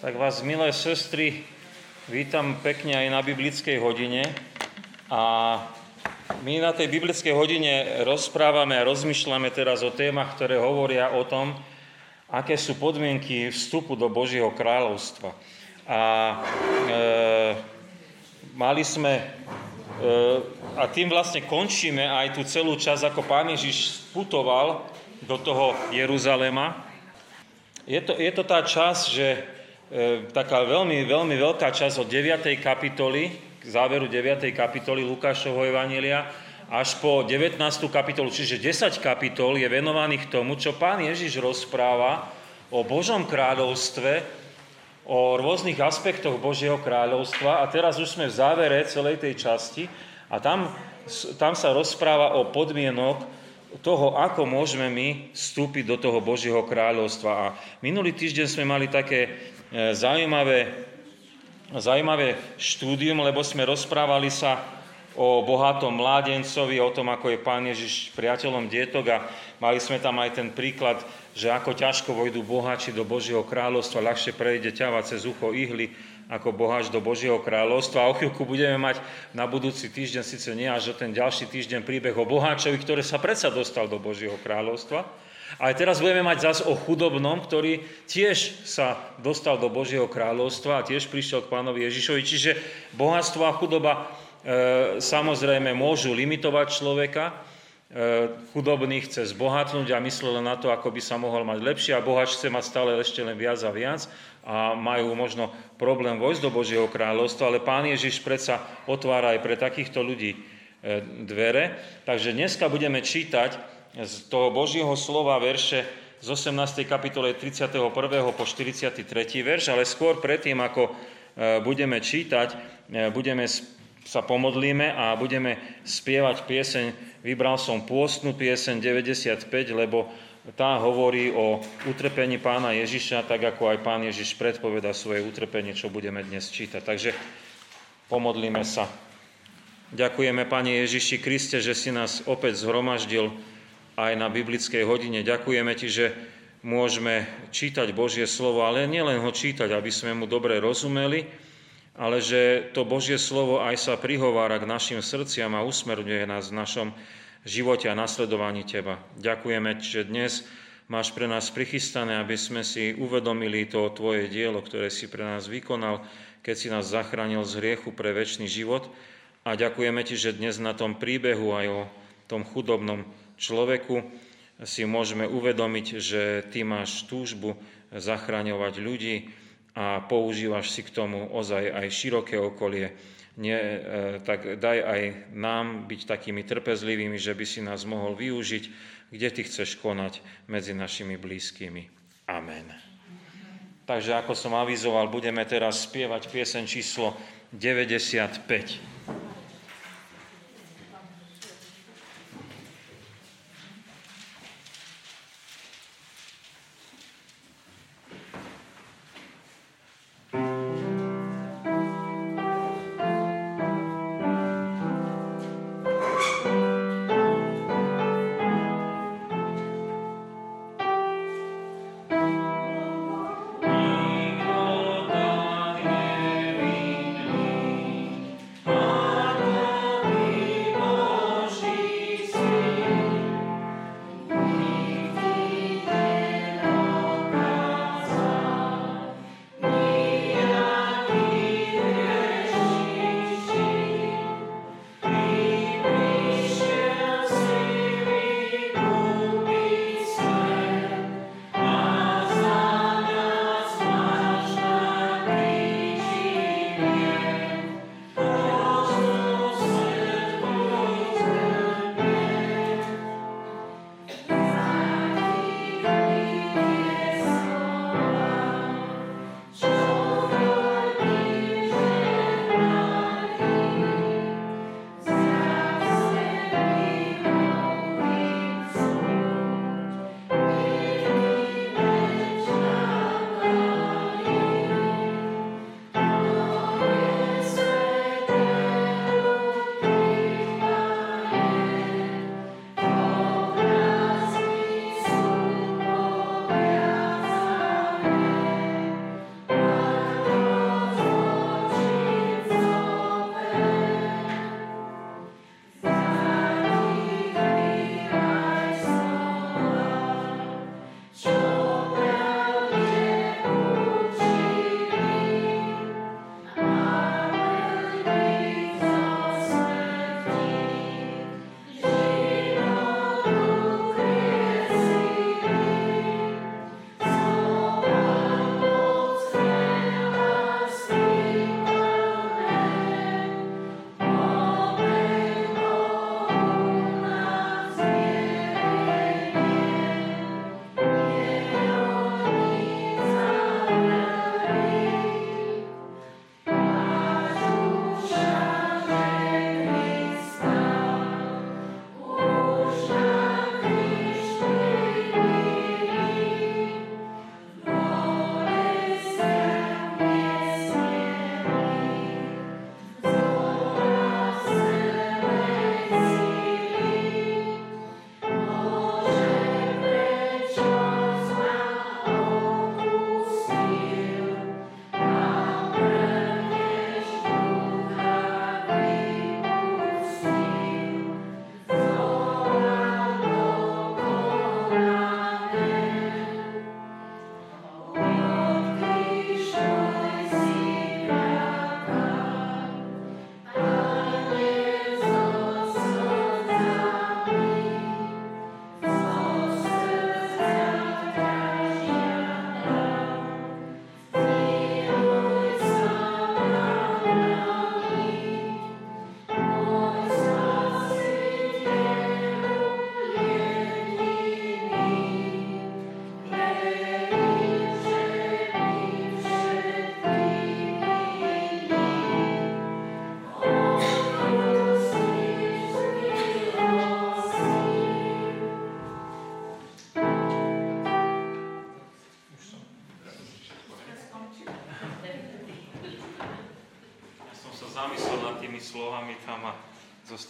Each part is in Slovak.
Tak vás, milé sestry, vítam pekne aj na biblickej hodine. A my na tej biblickej hodine rozprávame a rozmýšľame teraz o témach, ktoré hovoria o tom, aké sú podmienky vstupu do Božieho kráľovstva. A e, mali sme, e, a tým vlastne končíme aj tú celú časť, ako Pán Ježiš putoval do toho Jeruzalema. Je to, je to tá časť, že taká veľmi, veľmi veľká časť od 9. kapitoly, k záveru 9. kapitoly Lukášovho Evanília, až po 19. kapitolu, čiže 10 kapitol je venovaných tomu, čo pán Ježiš rozpráva o Božom kráľovstve, o rôznych aspektoch Božieho kráľovstva a teraz už sme v závere celej tej časti a tam, tam sa rozpráva o podmienok toho, ako môžeme my vstúpiť do toho Božieho kráľovstva. A minulý týždeň sme mali také E, zaujímavé, zaujímavé štúdium, lebo sme rozprávali sa o bohatom mládencovi, o tom, ako je Pán Ježiš priateľom dietok a mali sme tam aj ten príklad, že ako ťažko vojdu boháči do Božieho kráľovstva, ľahšie prejde ťava cez ucho ihly, ako boháč do Božieho kráľovstva. A o chvíľku budeme mať na budúci týždeň, síce nie až o ten ďalší týždeň, príbeh o boháčovi, ktorý sa predsa dostal do Božieho kráľovstva. Ale teraz budeme mať zase o chudobnom, ktorý tiež sa dostal do Božieho kráľovstva a tiež prišiel k pánovi Ježišovi. Čiže bohatstvo a chudoba e, samozrejme môžu limitovať človeka. E, chudobný chce zbohatnúť a myslel na to, ako by sa mohol mať lepšie a bohač chce mať stále ešte len viac a viac a majú možno problém vojsť do Božieho kráľovstva, ale pán Ježiš predsa otvára aj pre takýchto ľudí e, dvere. Takže dneska budeme čítať z toho Božieho slova verše z 18. kapitole 31. po 43. verš, ale skôr predtým, ako e, budeme čítať, e, budeme sa pomodlíme a budeme spievať pieseň, vybral som pôstnu pieseň 95, lebo tá hovorí o utrpení pána Ježiša, tak ako aj pán Ježiš predpoveda svoje utrpenie, čo budeme dnes čítať. Takže pomodlíme sa. Ďakujeme, Pane Ježiši Kriste, že si nás opäť zhromaždil aj na biblickej hodine. Ďakujeme Ti, že môžeme čítať Božie slovo, ale nielen ho čítať, aby sme mu dobre rozumeli, ale že to Božie slovo aj sa prihovára k našim srdciam a usmerňuje nás v našom živote a nasledovaní Teba. Ďakujeme, že dnes máš pre nás prichystané, aby sme si uvedomili to Tvoje dielo, ktoré si pre nás vykonal, keď si nás zachránil z hriechu pre väčší život. A ďakujeme Ti, že dnes na tom príbehu aj o tom chudobnom človeku si môžeme uvedomiť, že ty máš túžbu zachraňovať ľudí a používaš si k tomu ozaj aj široké okolie. Nie, e, tak daj aj nám byť takými trpezlivými, že by si nás mohol využiť, kde ty chceš konať medzi našimi blízkymi. Amen. Takže ako som avizoval, budeme teraz spievať piesen číslo 95.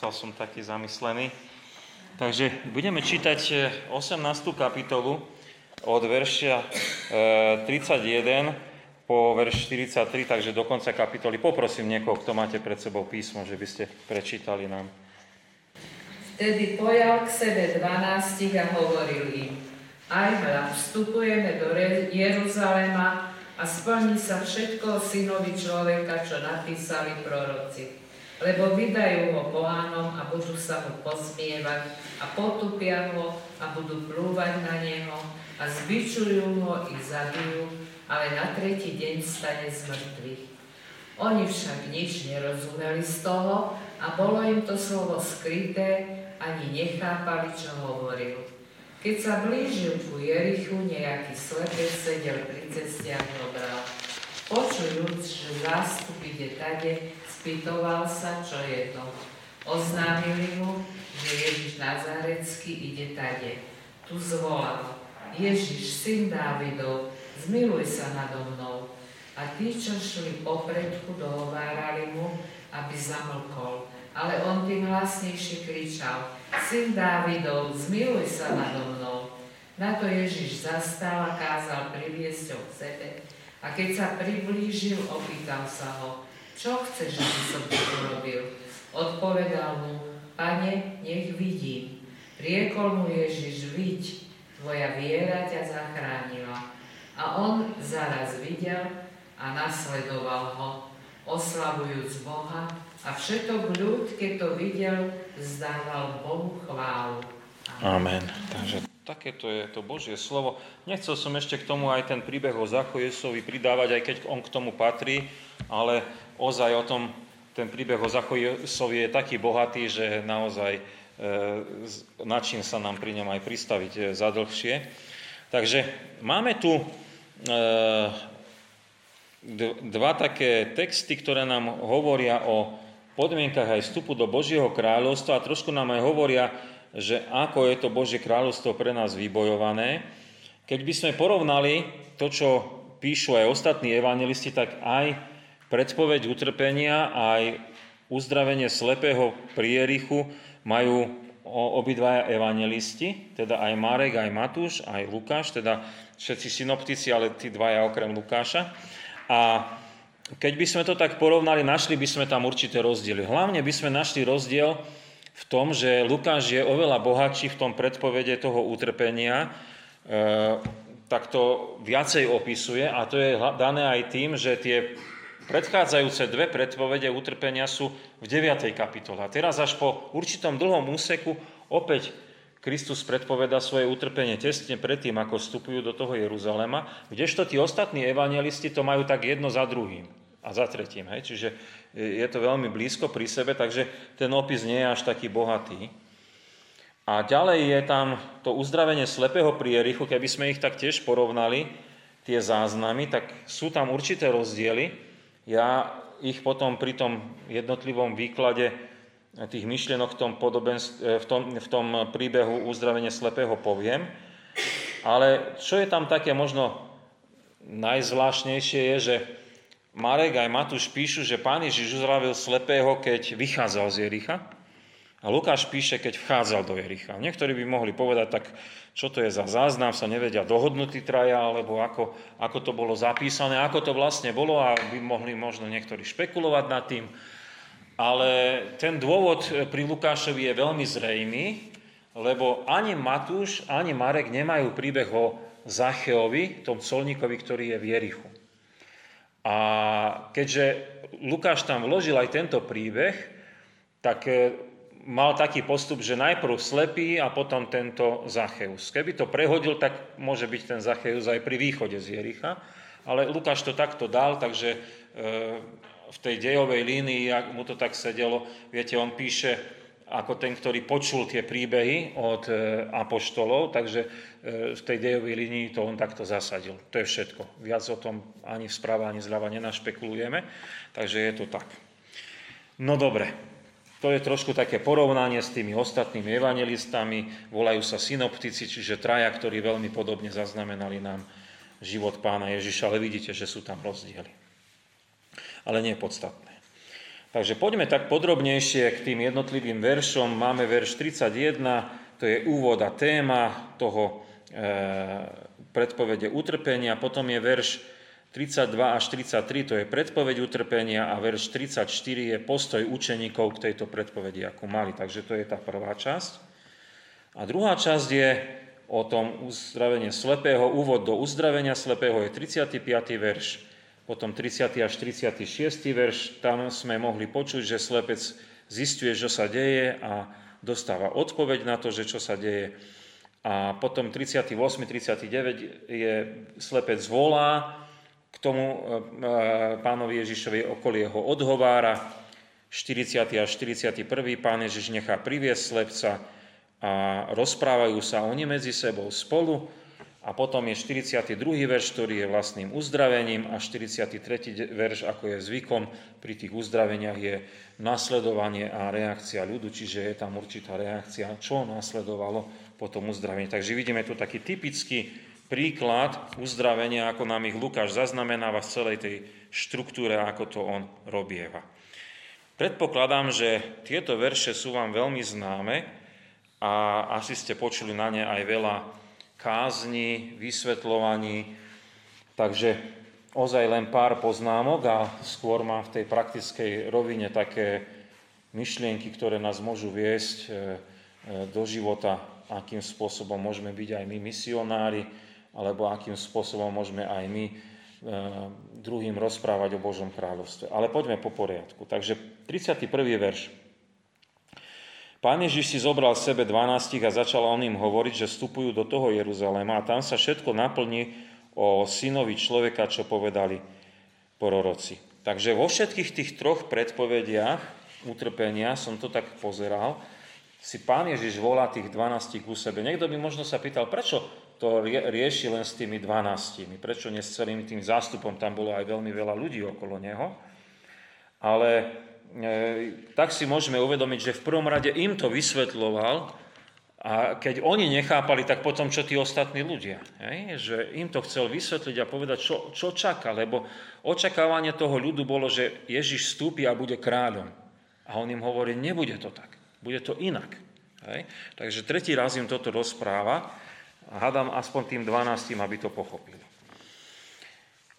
zostal som taký zamyslený. Takže budeme čítať 18. E, kapitolu od veršia 31 e, po verš 43, takže do konca kapitoly. Poprosím niekoho, kto máte pred sebou písmo, že by ste prečítali nám. Vtedy pojal k sebe dvanástich a hovoril im, aj hľa, vstupujeme do Jeruzalema a splní sa všetko synovi človeka, čo napísali proroci. Lebo vydajú ho pohánom a budú sa mu posmievať a potupia ho a budú plúvať na neho a zbičujú ho i zabijú, ale na tretí deň stane z mŕtvych. Oni však nič nerozumeli z toho a bolo im to slovo skryté, ani nechápali, čo hovoril. Keď sa blížil ku Jerichu, nejaký slepec sedel pri ceste a dobral. Počujúc, že zástup ide tade, spýtoval sa, čo je to. Oznámili mu, že Ježiš Nazarecký ide tade. Tu zvolal. Ježiš, syn Dávidov, zmiluj sa nado mnou. A tí, čo šli popredku, dohovárali mu, aby zamlkol. Ale on tým hlasnejšie kričal, Syn Dávidov, zmiluj sa nado mnou. Na to Ježiš zastal a kázal priviesť ho k sebe. A keď sa priblížil, opýtal sa ho, čo chceš, aby som ti urobil? Odpovedal mu, pane, nech vidím. Riekol mu Ježiš, viď, tvoja viera ťa zachránila. A on zaraz videl a nasledoval ho, oslavujúc Boha a všetok ľud, keď to videl, zdával Bohu chválu. Amen. Takže takéto je to Božie slovo. Nechcel som ešte k tomu aj ten príbeh o Zachojesovi pridávať, aj keď on k tomu patrí, ale ozaj o tom, ten príbeh o Zachojesovi je taký bohatý, že naozaj e, načím sa nám pri ňom aj pristaviť e, za dlhšie. Takže máme tu e, dva také texty, ktoré nám hovoria o podmienkach aj vstupu do Božieho kráľovstva a trošku nám aj hovoria, že ako je to Božie kráľovstvo pre nás vybojované. Keď by sme porovnali to, čo píšu aj ostatní evangelisti, tak aj predpoveď utrpenia, aj uzdravenie slepého pri Jerichu majú obidvaja evangelisti, teda aj Marek, aj Matúš, aj Lukáš, teda všetci synoptici, ale tí dvaja okrem Lukáša. A keď by sme to tak porovnali, našli by sme tam určité rozdiely. Hlavne by sme našli rozdiel v tom, že Lukáš je oveľa bohatší v tom predpovede toho utrpenia, e, tak to viacej opisuje a to je dané aj tým, že tie predchádzajúce dve predpovede utrpenia sú v 9. kapitole. A teraz až po určitom dlhom úseku opäť Kristus predpoveda svoje utrpenie tesne predtým, ako vstupujú do toho Jeruzalema, kdežto tí ostatní evangelisti to majú tak jedno za druhým a za tretím. Hej? Čiže je to veľmi blízko pri sebe, takže ten opis nie je až taký bohatý. A ďalej je tam to uzdravenie slepého pri Jerichu, keby sme ich tak tiež porovnali, tie záznamy, tak sú tam určité rozdiely. Ja ich potom pri tom jednotlivom výklade tých myšlienok v tom, v tom, v tom príbehu uzdravenie slepého poviem. Ale čo je tam také možno najzvláštnejšie je, že Marek aj Matúš píšu, že pán Ježiš uzdravil slepého, keď vychádzal z Jericha. A Lukáš píše, keď vchádzal do Jericha. Niektorí by mohli povedať, tak čo to je za záznam, sa nevedia dohodnutí traja, alebo ako, ako to bolo zapísané, ako to vlastne bolo a by mohli možno niektorí špekulovať nad tým. Ale ten dôvod pri Lukášovi je veľmi zrejmý, lebo ani Matúš, ani Marek nemajú príbeh o Zacheovi, tom colníkovi, ktorý je v Jerichu. A keďže Lukáš tam vložil aj tento príbeh, tak eh, mal taký postup, že najprv slepý a potom tento Zacheus. Keby to prehodil, tak môže byť ten Zacheus aj pri východe z Jericha, ale Lukáš to takto dal, takže eh, v tej dejovej línii, ak mu to tak sedelo, viete, on píše ako ten, ktorý počul tie príbehy od e, apoštolov, takže e, v tej dejovej línii to on takto zasadil. To je všetko. Viac o tom ani v správa, ani zľava nenašpekulujeme, takže je to tak. No dobre, to je trošku také porovnanie s tými ostatnými evangelistami, volajú sa synoptici, čiže traja, ktorí veľmi podobne zaznamenali nám život pána Ježiša, ale vidíte, že sú tam rozdiely ale nie podstatné. Takže poďme tak podrobnejšie k tým jednotlivým veršom. Máme verš 31, to je úvod a téma toho e, predpovede utrpenia. Potom je verš 32 až 33, to je predpoveď utrpenia a verš 34 je postoj učeníkov k tejto predpovedi, ako mali. Takže to je tá prvá časť. A druhá časť je o tom uzdravenie slepého. Úvod do uzdravenia slepého je 35. verš potom 30. až 36. verš, tam sme mohli počuť, že slepec zistuje, čo sa deje a dostáva odpoveď na to, že čo sa deje. A potom 38. 39 je slepec volá tomu e, e, pánovi Ježišovi okolie ho odhovára. 40. až 41. pán Ježiš nechá priviesť slepca a rozprávajú sa oni medzi sebou spolu. A potom je 42. verš, ktorý je vlastným uzdravením a 43. verš, ako je zvykom pri tých uzdraveniach, je nasledovanie a reakcia ľudu, čiže je tam určitá reakcia, čo nasledovalo po tom uzdravení. Takže vidíme tu taký typický príklad uzdravenia, ako nám ich Lukáš zaznamenáva v celej tej štruktúre, ako to on robieva. Predpokladám, že tieto verše sú vám veľmi známe a asi ste počuli na ne aj veľa kázni, vysvetľovaní. Takže ozaj len pár poznámok a skôr má v tej praktickej rovine také myšlienky, ktoré nás môžu viesť e, e, do života, akým spôsobom môžeme byť aj my misionári, alebo akým spôsobom môžeme aj my e, druhým rozprávať o Božom kráľovstve. Ale poďme po poriadku. Takže 31. verš. Pán Ježiš si zobral sebe dvanástich a začal on im hovoriť, že vstupujú do toho Jeruzaléma a tam sa všetko naplní o synovi človeka, čo povedali proroci. Takže vo všetkých tých troch predpovediach utrpenia, som to tak pozeral, si pán Ježiš volá tých dvanástich ku sebe. Niekto by možno sa pýtal, prečo to rieši len s tými dvanáctimi, prečo nie s celým tým zástupom, tam bolo aj veľmi veľa ľudí okolo neho. Ale E, tak si môžeme uvedomiť, že v prvom rade im to vysvetloval a keď oni nechápali, tak potom čo tí ostatní ľudia. Hej? Že im to chcel vysvetliť a povedať, čo, čo čaká, lebo očakávanie toho ľudu bolo, že Ježiš vstúpi a bude kráľom. A on im hovorí, nebude to tak, bude to inak. Hej? Takže tretí raz im toto rozpráva a hádam aspoň tým dvanáctým, aby to pochopili.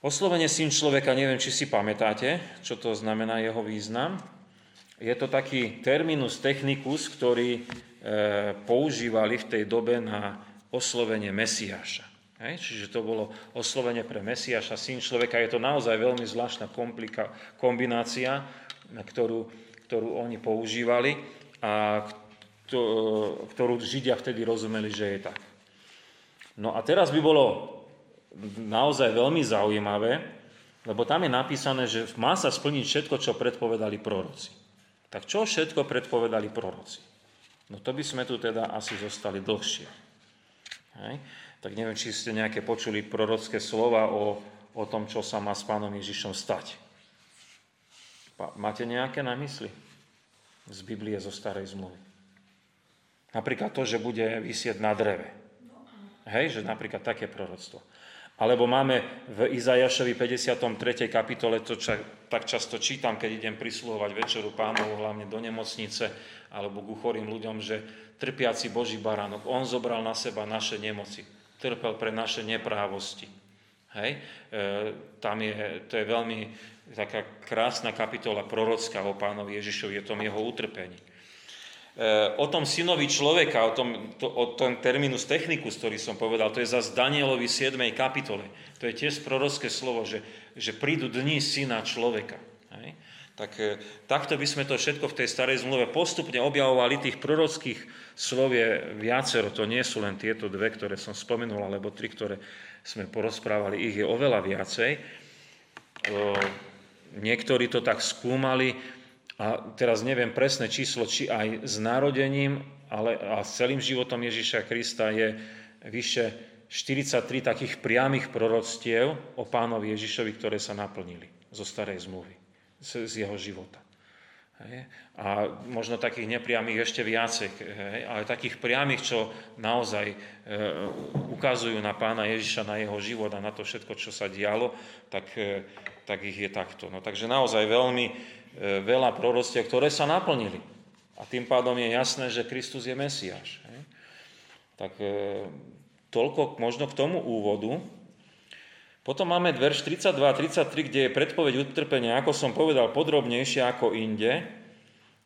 Oslovenie syn človeka, neviem, či si pamätáte, čo to znamená jeho význam. Je to taký terminus technicus, ktorý e, používali v tej dobe na oslovenie Mesiáša. Hej? Čiže to bolo oslovenie pre Mesiáša, syn človeka. Je to naozaj veľmi zvláštna komplika, kombinácia, ktorú, ktorú oni používali a ktorú Židia vtedy rozumeli, že je tak. No a teraz by bolo naozaj veľmi zaujímavé, lebo tam je napísané, že má sa splniť všetko, čo predpovedali proroci. Tak čo všetko predpovedali proroci? No to by sme tu teda asi zostali dlhšie. Hej? Tak neviem, či ste nejaké počuli prorocké slova o, o tom, čo sa má s pánom Ježišom stať. Máte nejaké na mysli? Z Biblie, zo starej zmluvy. Napríklad to, že bude vysieť na dreve. Hej, že napríklad také proroctvo. Alebo máme v Izajašovi 53. kapitole, to ča, tak často čítam, keď idem prisluhovať večeru pánov, hlavne do nemocnice, alebo ku chorým ľuďom, že trpiaci Boží baránok, on zobral na seba naše nemoci, trpel pre naše neprávosti. Hej? E, tam je, to je veľmi taká krásna kapitola prorocká o pánovi Ježišovi, je tom jeho utrpení o tom synovi človeka, o tom, to, o tom terminus technicus, ktorý som povedal, to je zase Danielovi 7. kapitole. To je tiež prorocké slovo, že, že prídu dni syna človeka. Hej? Tak e, takto by sme to všetko v tej starej zmluve postupne objavovali. Tých prorockých slov je viacero, to nie sú len tieto dve, ktoré som spomenul, alebo tri, ktoré sme porozprávali, ich je oveľa viacej. Niektorí to tak skúmali, a teraz neviem presné číslo, či aj s narodením, ale a s celým životom Ježíša Krista je vyše 43 takých priamých proroctiev o pánovi Ježišovi, ktoré sa naplnili zo starej zmluvy, z, jeho života. A možno takých nepriamých ešte viacej, ale takých priamých, čo naozaj e, ukazujú na pána Ježiša, na jeho život a na to všetko, čo sa dialo, tak e, tak ich je takto. No takže naozaj veľmi veľa prorostiev, ktoré sa naplnili. A tým pádom je jasné, že Kristus je Mesiáš. Tak e, toľko možno k tomu úvodu. Potom máme verš 32 a 33, kde je predpoveď utrpenia, ako som povedal, podrobnejšie ako inde.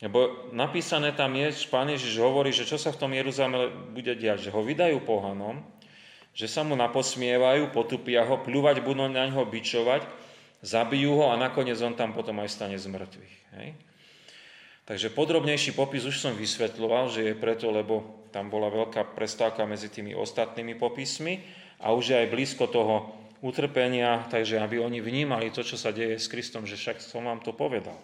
Lebo napísané tam je, Pán Ježiš hovorí, že čo sa v tom Jeruzaleme bude diať, že ho vydajú pohanom, že sa mu naposmievajú, potupia ho, pľúvať budú na ňo, bičovať, zabijú ho a nakoniec on tam potom aj stane z mŕtvych. Hej? Takže podrobnejší popis už som vysvetľoval, že je preto, lebo tam bola veľká prestávka medzi tými ostatnými popismi a už je aj blízko toho utrpenia, takže aby oni vnímali to, čo sa deje s Kristom, že však som vám to povedal.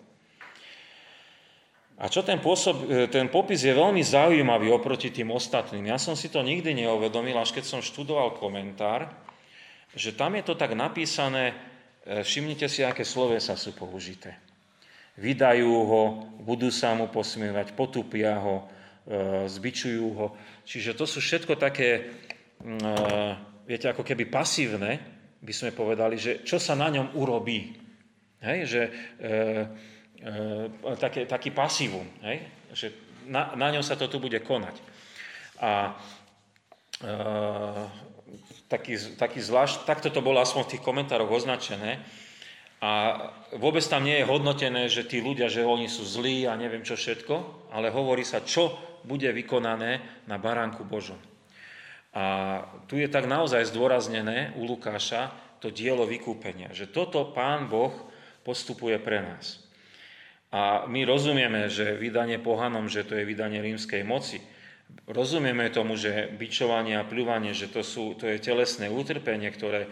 A čo ten, pôsob, e, ten popis je veľmi zaujímavý oproti tým ostatným. Ja som si to nikdy neuvedomil, až keď som študoval komentár, že tam je to tak napísané, všimnite si, aké slovesa sú použité. Vydajú ho, budú sa mu posmievať, potupia ho, e, zbičujú ho. Čiže to sú všetko také, mm, viete, ako keby pasívne, by sme povedali, že čo sa na ňom urobí. Hej, že E, také, taký pasívum, hej? že na, na ňom sa to tu bude konať. A e, taký, taký zvlášť, takto to bolo aspoň v tých komentároch označené. A vôbec tam nie je hodnotené, že tí ľudia, že oni sú zlí a neviem čo všetko, ale hovorí sa, čo bude vykonané na baránku Božom. A tu je tak naozaj zdôraznené u Lukáša to dielo vykúpenia, že toto Pán Boh postupuje pre nás. A my rozumieme, že vydanie pohanom, že to je vydanie rímskej moci. Rozumieme tomu, že bičovanie a pľúvanie, že to, sú, to je telesné utrpenie, ktoré,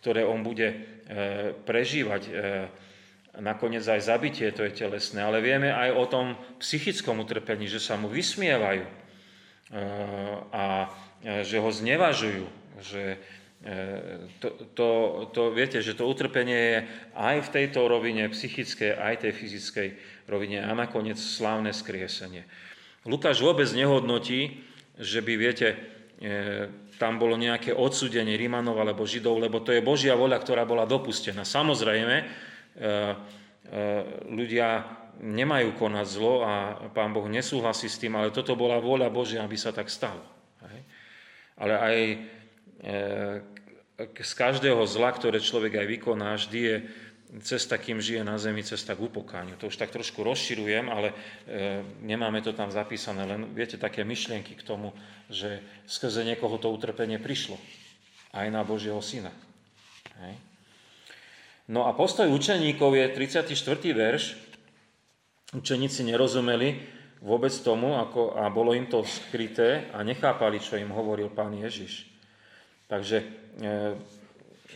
ktoré on bude e, prežívať. E, nakoniec aj zabitie to je telesné. Ale vieme aj o tom psychickom utrpení, že sa mu vysmievajú e, a že ho znevažujú, že to, to, to, viete, že to utrpenie je aj v tejto rovine psychickej, aj tej fyzickej rovine a nakoniec slávne skriesenie. Lukáš vôbec nehodnotí, že by, viete, e, tam bolo nejaké odsudenie Rímanov alebo Židov, lebo to je Božia voľa, ktorá bola dopustená. Samozrejme, e, ľudia nemajú konať zlo a Pán Boh nesúhlasí s tým, ale toto bola vôľa Božia, aby sa tak stalo. Ale aj z každého zla, ktoré človek aj vykoná, vždy je cesta, kým žije na zemi, cesta k upokániu. To už tak trošku rozširujem, ale e, nemáme to tam zapísané, len viete, také myšlienky k tomu, že skrze niekoho to utrpenie prišlo. Aj na Božieho syna. Hej. No a postoj učeníkov je 34. verš. Učeníci nerozumeli vôbec tomu, ako, a bolo im to skryté a nechápali, čo im hovoril pán Ježiš. Takže e,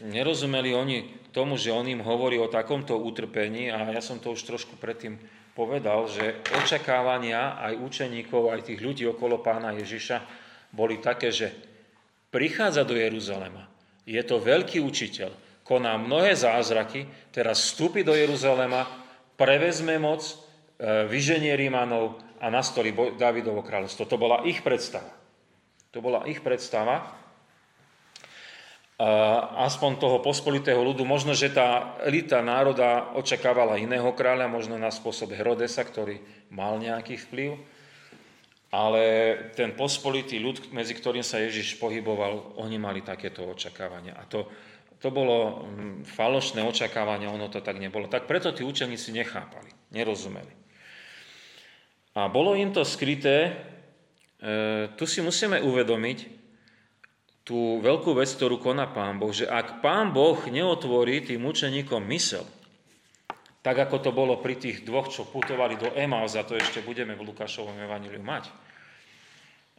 nerozumeli oni tomu, že on im hovorí o takomto utrpení a ja som to už trošku predtým povedal, že očakávania aj učeníkov, aj tých ľudí okolo pána Ježiša boli také, že prichádza do Jeruzalema, je to veľký učiteľ, koná mnohé zázraky, teraz vstúpi do Jeruzalema, prevezme moc, e, vyženie Rímanov a nastolí Davidovo kráľovstvo. To bola ich predstava. To bola ich predstava aspoň toho pospolitého ľudu. Možno, že tá elita národa očakávala iného kráľa, možno na spôsob Herodesa, ktorý mal nejaký vplyv. Ale ten pospolitý ľud, medzi ktorým sa Ježiš pohyboval, oni mali takéto očakávania. A to, to bolo mm, falošné očakávanie, ono to tak nebolo. Tak preto tí učeníci nechápali, nerozumeli. A bolo im to skryté, e, tu si musíme uvedomiť, tú veľkú vec, ktorú koná Pán Boh, že ak Pán Boh neotvorí tým učeníkom mysel, tak ako to bolo pri tých dvoch, čo putovali do Emaus, a to ešte budeme v Lukášovom evaníliu mať,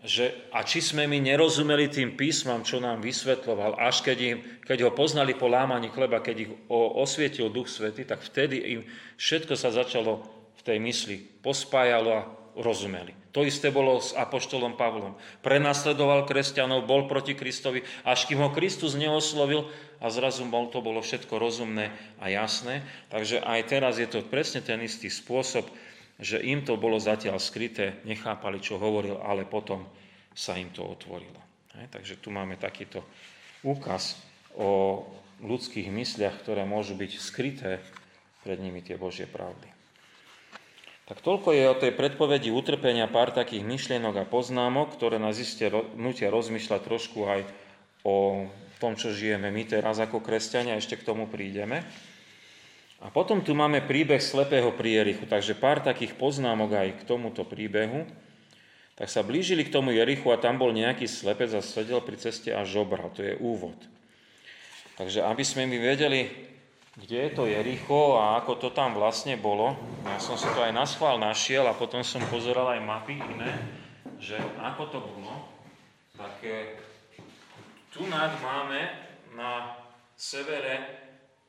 že, a či sme my nerozumeli tým písmam, čo nám vysvetloval, až keď, im, keď ho poznali po lámaní chleba, keď ich osvietil Duch Svety, tak vtedy im všetko sa začalo v tej mysli pospájalo a rozumeli. To isté bolo s apoštolom Pavlom. Prenasledoval kresťanov, bol proti Kristovi, až kým ho Kristus neoslovil a zrazu bol, to bolo všetko rozumné a jasné. Takže aj teraz je to presne ten istý spôsob, že im to bolo zatiaľ skryté, nechápali, čo hovoril, ale potom sa im to otvorilo. Hej, takže tu máme takýto úkaz o ľudských mysliach, ktoré môžu byť skryté pred nimi tie Božie pravdy. Tak toľko je o tej predpovedi utrpenia pár takých myšlienok a poznámok, ktoré nás iste nutia rozmýšľať trošku aj o tom, čo žijeme my teraz ako kresťania, ešte k tomu prídeme. A potom tu máme príbeh slepého pri Jerichu, takže pár takých poznámok aj k tomuto príbehu. Tak sa blížili k tomu Jerichu a tam bol nejaký slepec a sedel pri ceste a žobral. To je úvod. Takže aby sme my vedeli, kde je to Jericho a ako to tam vlastne bolo. Ja som si to aj na schvál našiel a potom som pozeral aj mapy iné, že ako to bolo. Tak tu nad máme na severe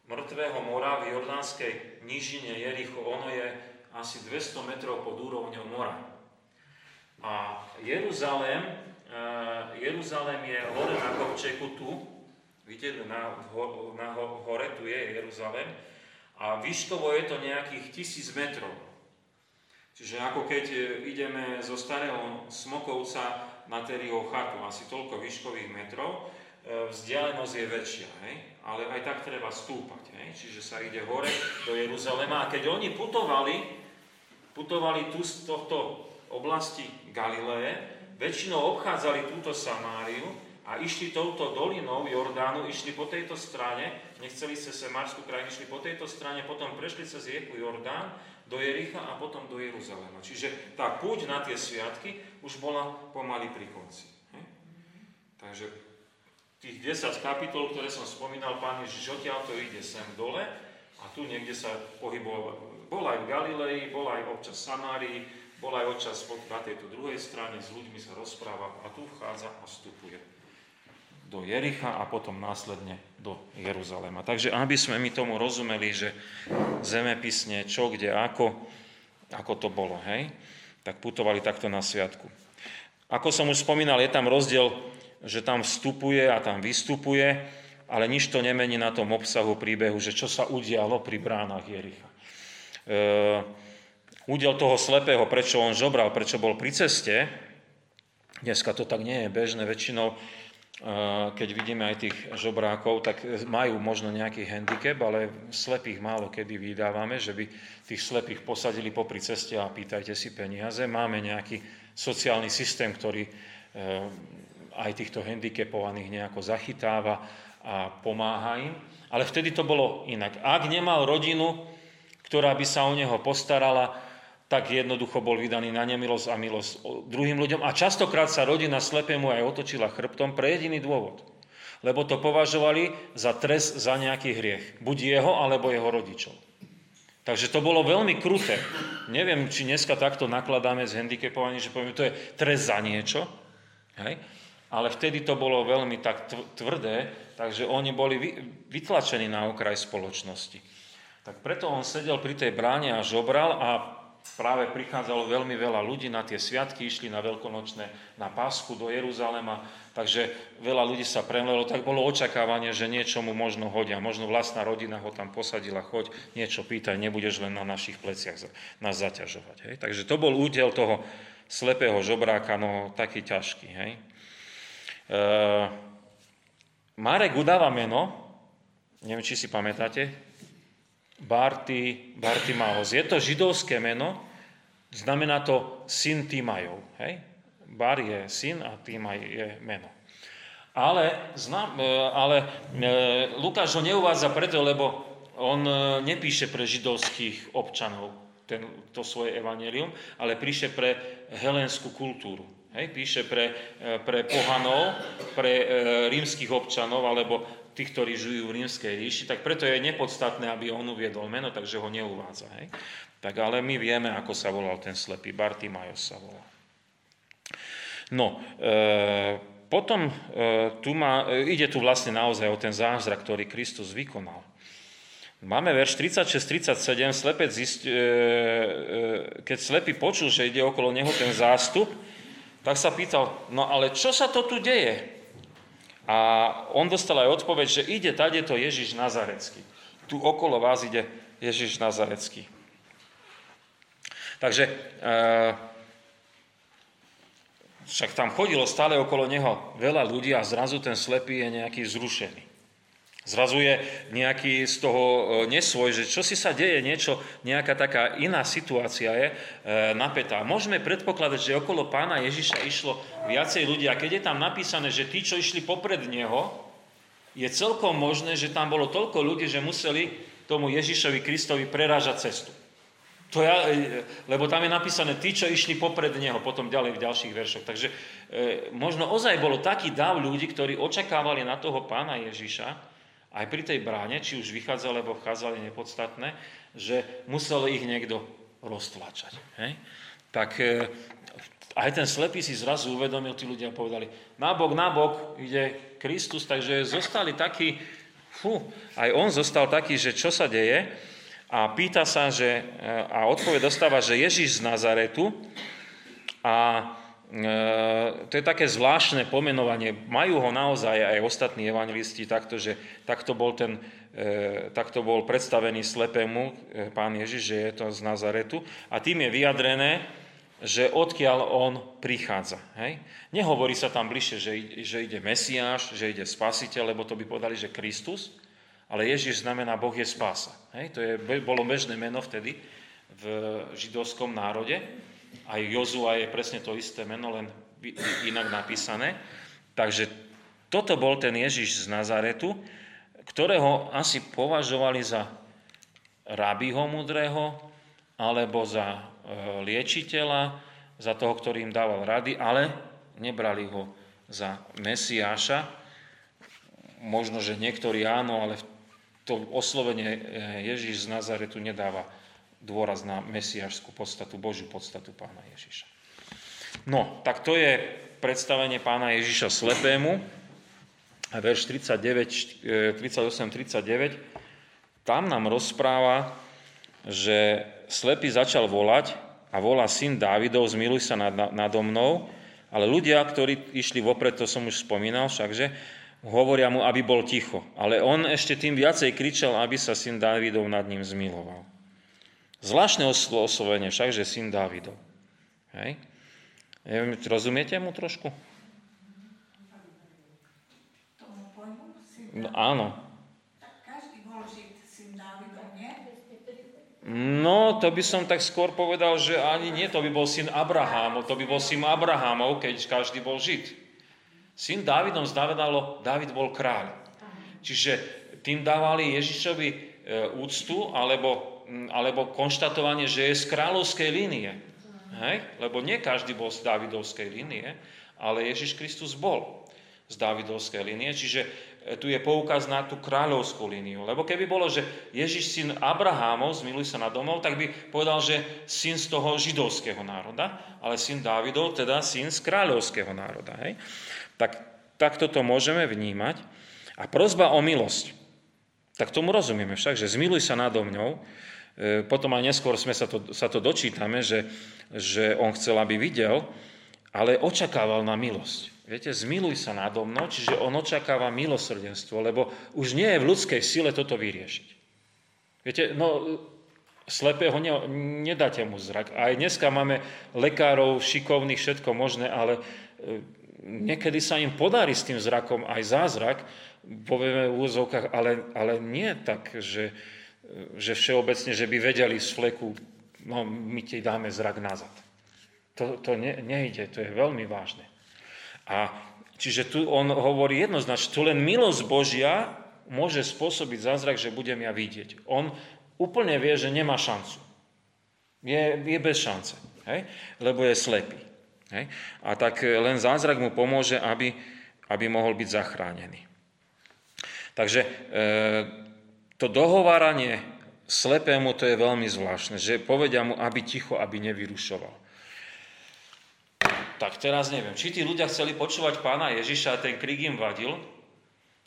mŕtvého mora v Jordánskej nížine Jericho. Ono je asi 200 metrov pod úrovňou mora. A Jeruzalém, eh, Jeruzalém je hore na kopčeku tu, Vidíte, na, na hore tu je Jeruzalém a výškovo je to nejakých tisíc metrov. Čiže ako keď e, ideme zo starého Smokovca na Teriho chatu, asi toľko výškových metrov, e, vzdialenosť je väčšia, hej? ale aj tak treba stúpať. Hej? Čiže sa ide hore do Jeruzalema. A keď oni putovali, putovali tu z tohto oblasti Galileje, väčšinou obchádzali túto Samáriu a išli touto dolinou Jordánu, išli po tejto strane, nechceli sa Semarskú krajinu, išli po tejto strane, potom prešli cez rieku Jordán do Jericha a potom do Jeruzalema. Čiže tá púť na tie sviatky už bola pomaly pri konci. Takže tých 10 kapitol, ktoré som spomínal, pán Ježiš odtiaľ to ide sem dole a tu niekde sa pohyboval. Bol aj v Galilei, bol aj občas v Samárii, bol aj občas na tejto druhej strane, s ľuďmi sa rozpráva a tu vchádza a vstupuje do Jericha a potom následne do Jeruzalema. Takže aby sme my tomu rozumeli, že zemepisne čo, kde, ako, ako to bolo, hej, tak putovali takto na sviatku. Ako som už spomínal, je tam rozdiel, že tam vstupuje a tam vystupuje, ale nič to nemení na tom obsahu príbehu, že čo sa udialo pri bránach Jericha. E, údel toho slepého, prečo on žobral, prečo bol pri ceste, dneska to tak nie je bežné, väčšinou keď vidíme aj tých žobrákov, tak majú možno nejaký handicap, ale slepých málo kedy vydávame, že by tých slepých posadili popri ceste a pýtajte si peniaze. Máme nejaký sociálny systém, ktorý e, aj týchto handicapovaných nejako zachytáva a pomáha im. Ale vtedy to bolo inak. Ak nemal rodinu, ktorá by sa o neho postarala, tak jednoducho bol vydaný na nemilosť a milosť druhým ľuďom. A častokrát sa rodina slepému aj otočila chrbtom pre jediný dôvod. Lebo to považovali za trest za nejaký hriech. Buď jeho, alebo jeho rodičov. Takže to bolo veľmi kruté. Neviem, či dneska takto nakladáme s handicapovaním, že povieme, to je trest za niečo. Hej? Ale vtedy to bolo veľmi tak tvrdé, takže oni boli vytlačení na okraj spoločnosti. Tak preto on sedel pri tej bráne a žobral a práve prichádzalo veľmi veľa ľudí na tie sviatky, išli na veľkonočné, na Pásku do Jeruzalema, takže veľa ľudí sa premlelo, tak bolo očakávanie, že niečo mu možno hodia, možno vlastná rodina ho tam posadila, choď, niečo pýtaj, nebudeš len na našich pleciach nás zaťažovať. Hej? Takže to bol údel toho slepého žobráka, no taký ťažký. Hej? E, Marek udáva meno, neviem, či si pamätáte, Barty, Bartimaos. Je to židovské meno, znamená to syn Týmajov. Hej? Bar je syn a Týmaj je meno. Ale, znam, e, ale e, Lukáš ho neuvádza preto, lebo on e, nepíše pre židovských občanov ten, to svoje evanelium, ale píše pre helenskú kultúru. Hej, píše pre, pre pohanov, pre rímskych občanov, alebo tých, ktorí žijú v rímskej ríši, tak preto je nepodstatné, aby on uviedol meno, takže ho neuvádza. Hej? Tak ale my vieme, ako sa volal ten slepý. Bartimajos sa volal. No, e, potom e, tu má, e, ide tu vlastne naozaj o ten zázrak, ktorý Kristus vykonal. Máme verš 36-37, slepec zist, e, e, keď slepý počul, že ide okolo neho ten zástup, tak sa pýtal, no ale čo sa to tu deje? A on dostal aj odpoveď, že ide tade to Ježiš Nazarecký. Tu okolo vás ide Ježiš Nazarecký. Takže e, však tam chodilo stále okolo neho veľa ľudí a zrazu ten slepý je nejaký zrušený. Zrazu je nejaký z toho e, nesvoj, že čo si sa deje, niečo, nejaká taká iná situácia je e, napätá. Môžeme predpokladať, že okolo pána Ježiša išlo viacej ľudí a keď je tam napísané, že tí, čo išli popred neho, je celkom možné, že tam bolo toľko ľudí, že museli tomu Ježišovi Kristovi prerážať cestu. To ja, e, lebo tam je napísané tí, čo išli popred neho, potom ďalej v ďalších veršoch. Takže e, možno ozaj bolo taký dáv ľudí, ktorí očakávali na toho pána Ježiša, aj pri tej bráne, či už vychádzali alebo vchádzali nepodstatné, že musel ich niekto roztlačať. Hej? Tak e, aj ten slepý si zrazu uvedomil, tí ľudia povedali, nabok, nabok ide Kristus, takže zostali takí, fú, aj on zostal taký, že čo sa deje a pýta sa, že, e, a odpoveď dostáva, že Ježiš z Nazaretu a to je také zvláštne pomenovanie. Majú ho naozaj aj ostatní evangelisti takto, že takto bol, ten, e, takto bol predstavený slepému e, pán Ježiš, že je to z Nazaretu. A tým je vyjadrené, že odkiaľ on prichádza. Hej? Nehovorí sa tam bližšie, že, že ide Mesiáš, že ide Spasiteľ, lebo to by povedali, že Kristus, ale Ježiš znamená Boh je spása. Hej? To je, bolo bežné meno vtedy v židovskom národe. Aj Jozua je presne to isté meno, len inak napísané. Takže toto bol ten Ježiš z Nazaretu, ktorého asi považovali za rabiho mudrého, alebo za e, liečiteľa, za toho, ktorý im dával rady, ale nebrali ho za Mesiáša. Možno, že niektorí áno, ale to oslovenie e, Ježiš z Nazaretu nedáva dôraz na mesiašskú podstatu, Božiu podstatu pána Ježiša. No, tak to je predstavenie pána Ježiša slepému. Verš 39, 38-39. Tam nám rozpráva, že slepý začal volať a volá syn Dávidov, zmiluj sa nad, nado mnou, ale ľudia, ktorí išli vopred, to som už spomínal všakže, hovoria mu, aby bol ticho. Ale on ešte tým viacej kričal, aby sa syn Dávidov nad ním zmiloval. Zvláštne oslovenie však, že syn Dávidov. Hej? Neviem, rozumiete mu trošku? No, áno. No, to by som tak skôr povedal, že ani nie, to by bol syn Abrahámov, to by bol syn Abrahámov, keď každý bol Žid. Syn Dávidom znamenalo, Dávid bol kráľ. Čiže tým dávali Ježišovi e, úctu, alebo alebo konštatovanie, že je z kráľovskej línie. Hej? Lebo nie každý bol z Dávidovskej línie, ale Ježiš Kristus bol z Dávidovskej línie, čiže e, tu je poukaz na tú kráľovskú líniu. Lebo keby bolo, že Ježiš syn Abrahámov, zmiluj sa na domov, tak by povedal, že syn z toho židovského národa, ale syn Dávidov, teda syn z kráľovského národa. Hej? Tak, tak toto môžeme vnímať. A prozba o milosť. Tak tomu rozumieme však, že zmiluj sa nado mňou, potom aj neskôr sme sa to, sa to dočítame, že, že on chcel, aby videl, ale očakával na milosť. Viete, zmiluj sa nado mnou, čiže on očakáva milosrdenstvo, lebo už nie je v ľudskej sile toto vyriešiť. Viete, no slepého ne, nedáte mu zrak. Aj dneska máme lekárov šikovných, všetko možné, ale e, niekedy sa im podarí s tým zrakom aj zázrak, povieme v úzovkách, ale, ale nie tak, že, že všeobecne, že by vedeli z fleku, no my ti dáme zrak nazad. To, to ne, nejde, to je veľmi vážne. A čiže tu on hovorí jednoznačne, tu len milosť Božia môže spôsobiť zázrak, že budem ja vidieť. On úplne vie, že nemá šancu. Je, je bez šance, hej? lebo je slepý. Hej? A tak len zázrak mu pomôže, aby, aby mohol byť zachránený. Takže e, to dohováranie slepému to je veľmi zvláštne, že povedia mu, aby ticho, aby nevyrušoval. Tak teraz neviem, či tí ľudia chceli počúvať pána Ježiša a ten krik im vadil,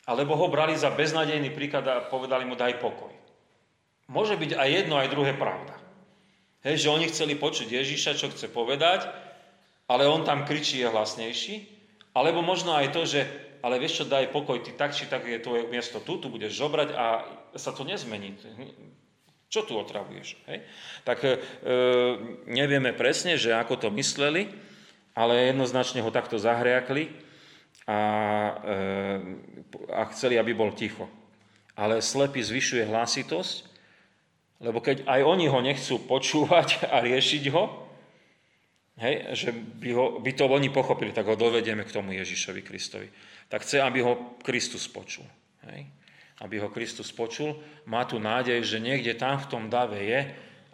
alebo ho brali za beznadejný príklad a povedali mu daj pokoj. Môže byť aj jedno, aj druhé pravda. Hej, že oni chceli počuť Ježiša, čo chce povedať, ale on tam kričí je hlasnejší. Alebo možno aj to, že ale vieš čo, daj pokoj, ty tak či tak je tvoje miesto tu, tu budeš žobrať a sa to nezmení. Čo tu otravuješ? Hej? Tak e, nevieme presne, že ako to mysleli, ale jednoznačne ho takto zahriakli a, e, a chceli, aby bol ticho. ale slepý zvyšuje hlasitosť, lebo keď aj oni ho nechcú počúvať a riešiť ho, hej, že by, ho, by to oni pochopili, tak ho dovedieme k tomu Ježišovi Kristovi. Tak chce, aby ho Kristus počul. Hej. Aby ho Kristus počul, má tu nádej, že niekde tam v tom dave je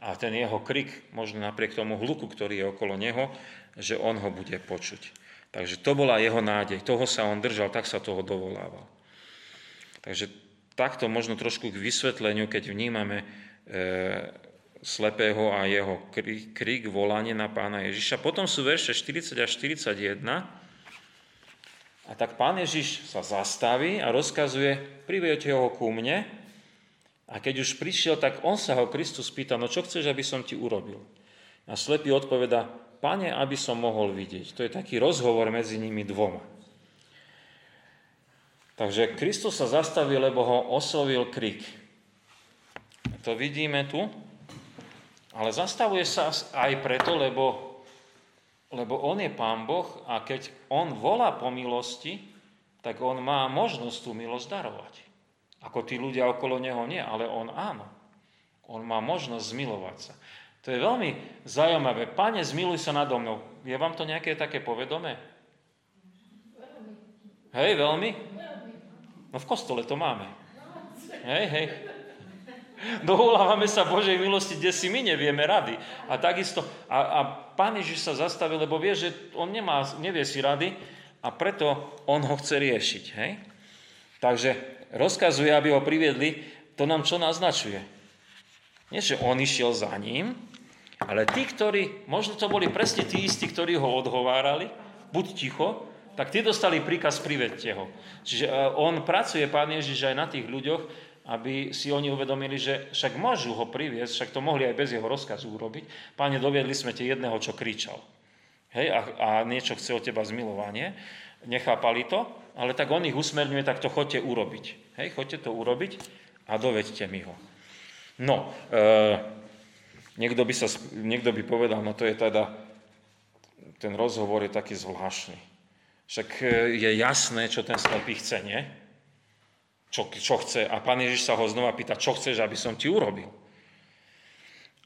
a ten jeho krik, možno napriek tomu hluku, ktorý je okolo neho, že on ho bude počuť. Takže to bola jeho nádej, toho sa on držal, tak sa toho dovolával. Takže takto možno trošku k vysvetleniu, keď vnímame e, slepého a jeho krík, krík, volanie na pána Ježiša. Potom sú verše 40 až 41. A tak pán Ježiš sa zastaví a rozkazuje, priviete ho ku mne. A keď už prišiel, tak on sa ho Kristus pýta, no čo chceš, aby som ti urobil? A slepý odpoveda, pane, aby som mohol vidieť. To je taký rozhovor medzi nimi dvoma. Takže Kristus sa zastavil, lebo ho oslovil krik. To vidíme tu. Ale zastavuje sa aj preto, lebo, lebo on je Pán Boh a keď on volá po milosti, tak on má možnosť tú milosť darovať. Ako tí ľudia okolo neho nie, ale on áno. On má možnosť zmilovať sa. To je veľmi zaujímavé. Pane, zmiluj sa nado mnou. Je vám to nejaké také povedomé? Hej, veľmi? No v kostole to máme. Hej, hej. Dovolávame sa Božej milosti, kde si my nevieme rady. A takisto, a, a Pán Ježiš sa zastavil, lebo vie, že on nemá, nevie si rady a preto on ho chce riešiť. Hej? Takže rozkazuje, aby ho priviedli, to nám čo naznačuje? Nie, že on išiel za ním, ale tí, ktorí, možno to boli presne tí istí, ktorí ho odhovárali, buď ticho, tak tí dostali príkaz privedte ho. Čiže e, on pracuje, pán Ježiš, aj na tých ľuďoch, aby si oni uvedomili, že však môžu ho priviesť, však to mohli aj bez jeho rozkazu urobiť. Páne, doviedli sme ti jedného, čo kričal. Hej, a, a niečo chce od teba zmilovanie. Nechápali to, ale tak on ich usmerňuje, tak to chodte urobiť. Hej, chodte to urobiť a dovedte mi ho. No, e, niekto, by sa, niekto by povedal, no to je teda, ten rozhovor je taký zvláštny. Však e, je jasné, čo ten slepý chce, nie? Čo, čo chce. A pán Ježiš sa ho znova pýta, čo chceš, aby som ti urobil.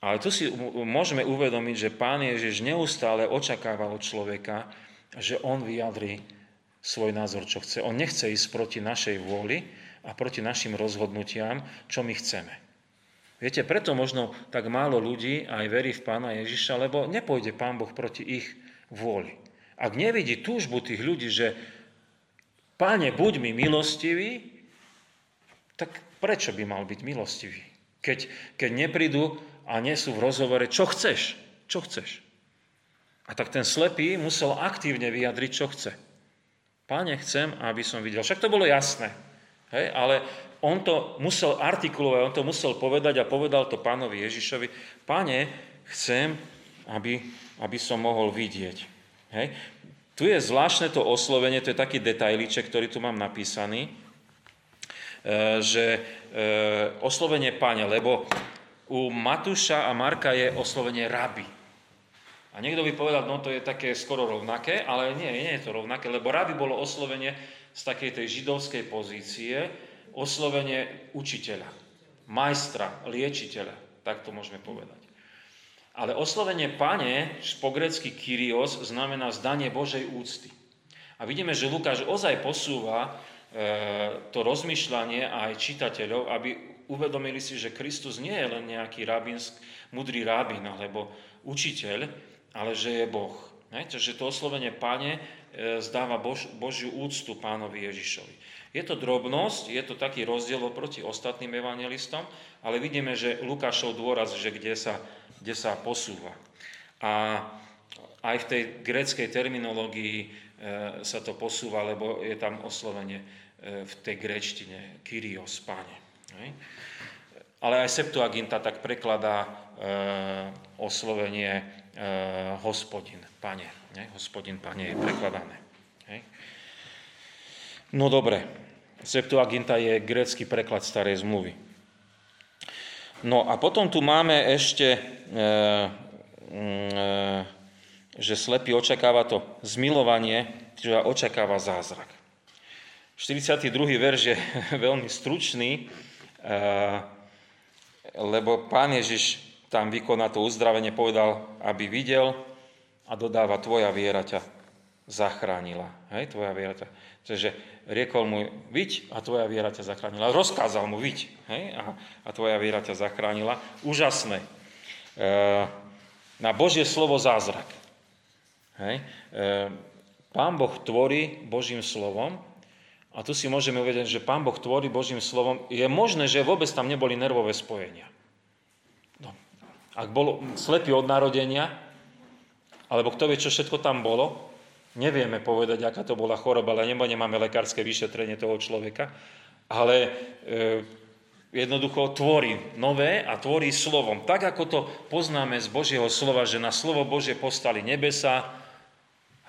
Ale tu si môžeme uvedomiť, že pán Ježiš neustále očakáva od človeka, že on vyjadri svoj názor, čo chce. On nechce ísť proti našej vôli a proti našim rozhodnutiam, čo my chceme. Viete, preto možno tak málo ľudí aj verí v pána Ježiša, lebo nepôjde pán Boh proti ich vôli. Ak nevidí túžbu tých ľudí, že páne, buď mi milostivý, tak prečo by mal byť milostivý? Keď, keď neprídu a nie sú v rozhovore, čo chceš? Čo chceš? A tak ten slepý musel aktívne vyjadriť, čo chce. Páne, chcem, aby som videl. Však to bolo jasné. Hej? Ale on to musel artikulovať, on to musel povedať a povedal to pánovi Ježišovi. Páne, chcem, aby, aby som mohol vidieť. Hej? Tu je zvláštne to oslovenie, to je taký detailíček, ktorý tu mám napísaný. E, že e, oslovenie páne, lebo u Matúša a Marka je oslovenie rabi. A niekto by povedal, no to je také skoro rovnaké, ale nie, nie je to rovnaké, lebo rabi bolo oslovenie z takej tej židovskej pozície, oslovenie učiteľa, majstra, liečiteľa, tak to môžeme povedať. Ale oslovenie pane, po grecky kyrios, znamená zdanie Božej úcty. A vidíme, že Lukáš ozaj posúva to rozmýšľanie aj čitateľov, aby uvedomili si, že Kristus nie je len nejaký rabinsk, mudrý rabín alebo učiteľ, ale že je Boh. Takže to oslovenie Pane e, zdáva Bož, Božiu úctu pánovi Ježišovi. Je to drobnosť, je to taký rozdiel oproti ostatným evangelistom, ale vidíme, že Lukášov dôraz, že kde sa, kde sa posúva. A aj v tej gréckej terminológii e, sa to posúva, lebo je tam oslovenie v tej gréčtine Kyrios, Pane. Ale aj Septuaginta tak prekladá e, oslovenie e, hospodin, Pane. Hospodin, Pane je prekladané. No dobre, Septuaginta je grécky preklad starej zmluvy. No a potom tu máme ešte, že slepý očakáva to zmilovanie, že očakáva zázrak. 42. verš je veľmi stručný, eh, lebo pán Ježiš tam vykoná to uzdravenie, povedal, aby videl a dodáva, tvoja viera ťa zachránila. Hej, tvoja viera ťa. Takže riekol mu, viď a tvoja viera ťa zachránila. Rozkázal mu, viď hej, a, a tvoja viera ťa zachránila. Úžasné. E, na Božie slovo zázrak. Hej. E, pán Boh tvorí Božím slovom a tu si môžeme uvedieť, že Pán Boh tvorí Božím slovom. Je možné, že vôbec tam neboli nervové spojenia. No. Ak bol slepý od narodenia, alebo kto vie, čo všetko tam bolo, nevieme povedať, aká to bola choroba, ale nebo nemáme lekárske vyšetrenie toho človeka, ale e, jednoducho tvorí nové a tvorí slovom. Tak, ako to poznáme z Božieho slova, že na slovo Božie postali nebesa,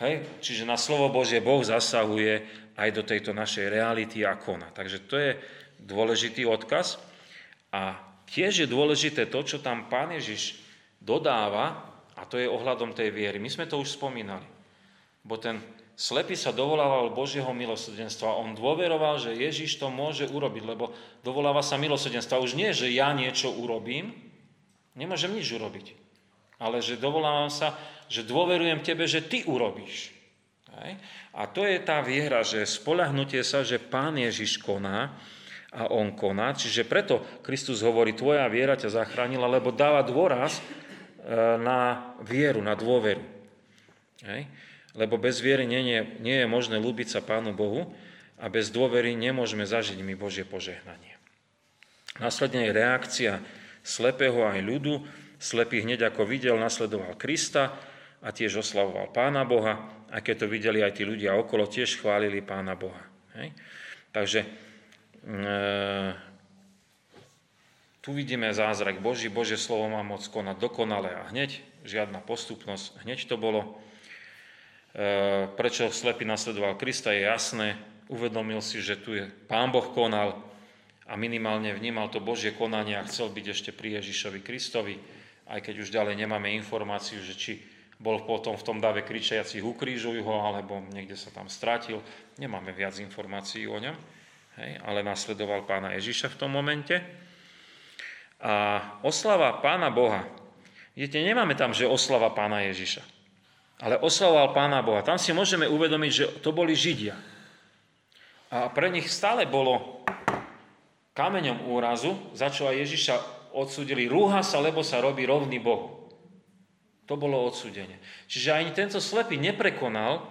hej, čiže na slovo Božie Boh zasahuje aj do tejto našej reality a kona. Takže to je dôležitý odkaz. A tiež je dôležité to, čo tam Pán Ježiš dodáva, a to je ohľadom tej viery. My sme to už spomínali. Bo ten Slepý sa dovolával Božieho milosrdenstva. On dôveroval, že Ježiš to môže urobiť, lebo dovoláva sa milosrdenstva. Už nie, že ja niečo urobím, nemôžem nič urobiť. Ale že dovolávam sa, že dôverujem tebe, že ty urobíš. A to je tá viera, že spolahnutie sa, že Pán Ježiš koná a On koná. Čiže preto Kristus hovorí, tvoja viera ťa zachránila, lebo dáva dôraz e, na vieru, na dôveru. Lebo bez viery nie je, nie je možné ľúbiť sa Pánu Bohu a bez dôvery nemôžeme zažiť my Božie požehnanie. Následne je reakcia slepého aj ľudu. Slepý hneď ako videl, nasledoval Krista a tiež oslavoval Pána Boha. A keď to videli aj tí ľudia okolo, tiež chválili Pána Boha. Hej? Takže e, tu vidíme zázrak Boží. Božie slovo má moc konať dokonale a hneď, žiadna postupnosť, hneď to bolo. Eh, prečo slepý nasledoval Krista, je jasné. Uvedomil si, že tu je Pán Boh konal a minimálne vnímal to Božie konanie a chcel byť ešte pri Ježišovi Kristovi, aj keď už ďalej nemáme informáciu, že či bol potom v tom dave kričiacich ukrížujú ho, alebo niekde sa tam strátil. Nemáme viac informácií o ňom, hej, ale nasledoval pána Ježiša v tom momente. A oslava pána Boha. Viete, nemáme tam, že oslava pána Ježiša ale oslavoval Pána Boha. Tam si môžeme uvedomiť, že to boli Židia. A pre nich stále bolo kameňom úrazu, za čo aj Ježiša odsudili. Rúha sa, lebo sa robí rovný Bohu. To bolo odsudenie. Čiže ani tento slepý neprekonal,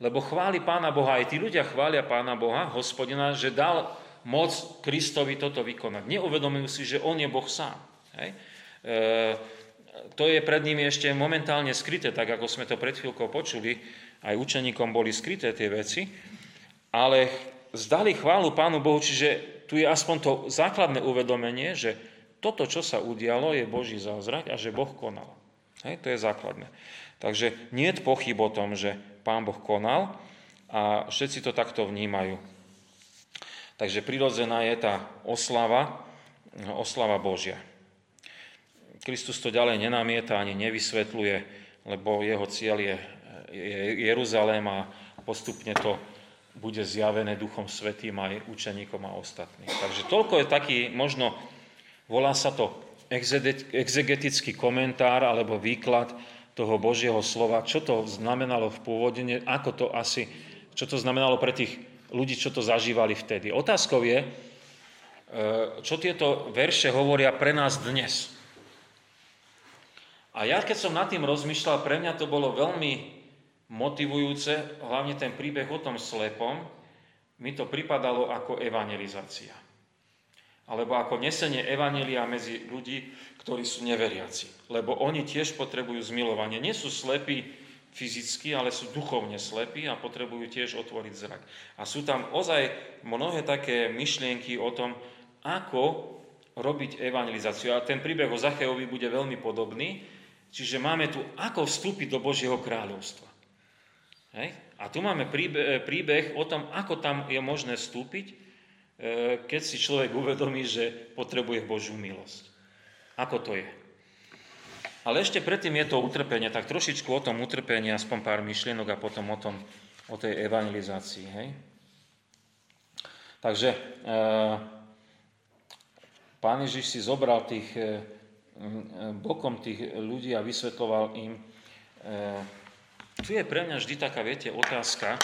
lebo chváli Pána Boha, aj tí ľudia chvália Pána Boha, hospodina, že dal moc Kristovi toto vykonať. Neuvedomujú si, že On je Boh sám. Hej? E, to je pred nimi ešte momentálne skryté, tak ako sme to pred chvíľkou počuli, aj učeníkom boli skryté tie veci, ale zdali chválu Pánu Bohu, čiže tu je aspoň to základné uvedomenie, že toto, čo sa udialo, je Boží zázrak a že Boh konal. Hej, to je základné. Takže nie je pochyb o tom, že Pán Boh konal a všetci to takto vnímajú. Takže prirodzená je tá oslava, oslava Božia. Kristus to ďalej nenamieta ani nevysvetľuje, lebo jeho cieľ je, je Jeruzalém a postupne to bude zjavené Duchom Svetým aj učeníkom a ostatným. Takže toľko je taký, možno volá sa to exegetický komentár alebo výklad toho Božieho slova, čo to znamenalo v pôvode, ako to asi, čo to znamenalo pre tých ľudí, čo to zažívali vtedy. Otázkou je, e, čo tieto verše hovoria pre nás dnes. A ja keď som nad tým rozmýšľal, pre mňa to bolo veľmi motivujúce, hlavne ten príbeh o tom slepom, mi to pripadalo ako evangelizácia. Alebo ako nesenie evanelia medzi ľudí, ktorí sú neveriaci. Lebo oni tiež potrebujú zmilovanie. Nie sú slepí fyzicky, ale sú duchovne slepí a potrebujú tiež otvoriť zrak. A sú tam ozaj mnohé také myšlienky o tom, ako robiť evangelizáciu. A ten príbeh o Zacheovi bude veľmi podobný, Čiže máme tu, ako vstúpiť do Božieho kráľovstva. Hej? A tu máme príbeh, o tom, ako tam je možné vstúpiť, keď si človek uvedomí, že potrebuje Božiu milosť. Ako to je? Ale ešte predtým je to utrpenie, tak trošičku o tom utrpení, aspoň pár myšlienok a potom o, tom, o tej evangelizácii. Hej? Takže e, pán Ježiš si zobral tých, e, bokom tých ľudí a vysvetloval im. E, tu je pre mňa vždy taká, viete, otázka,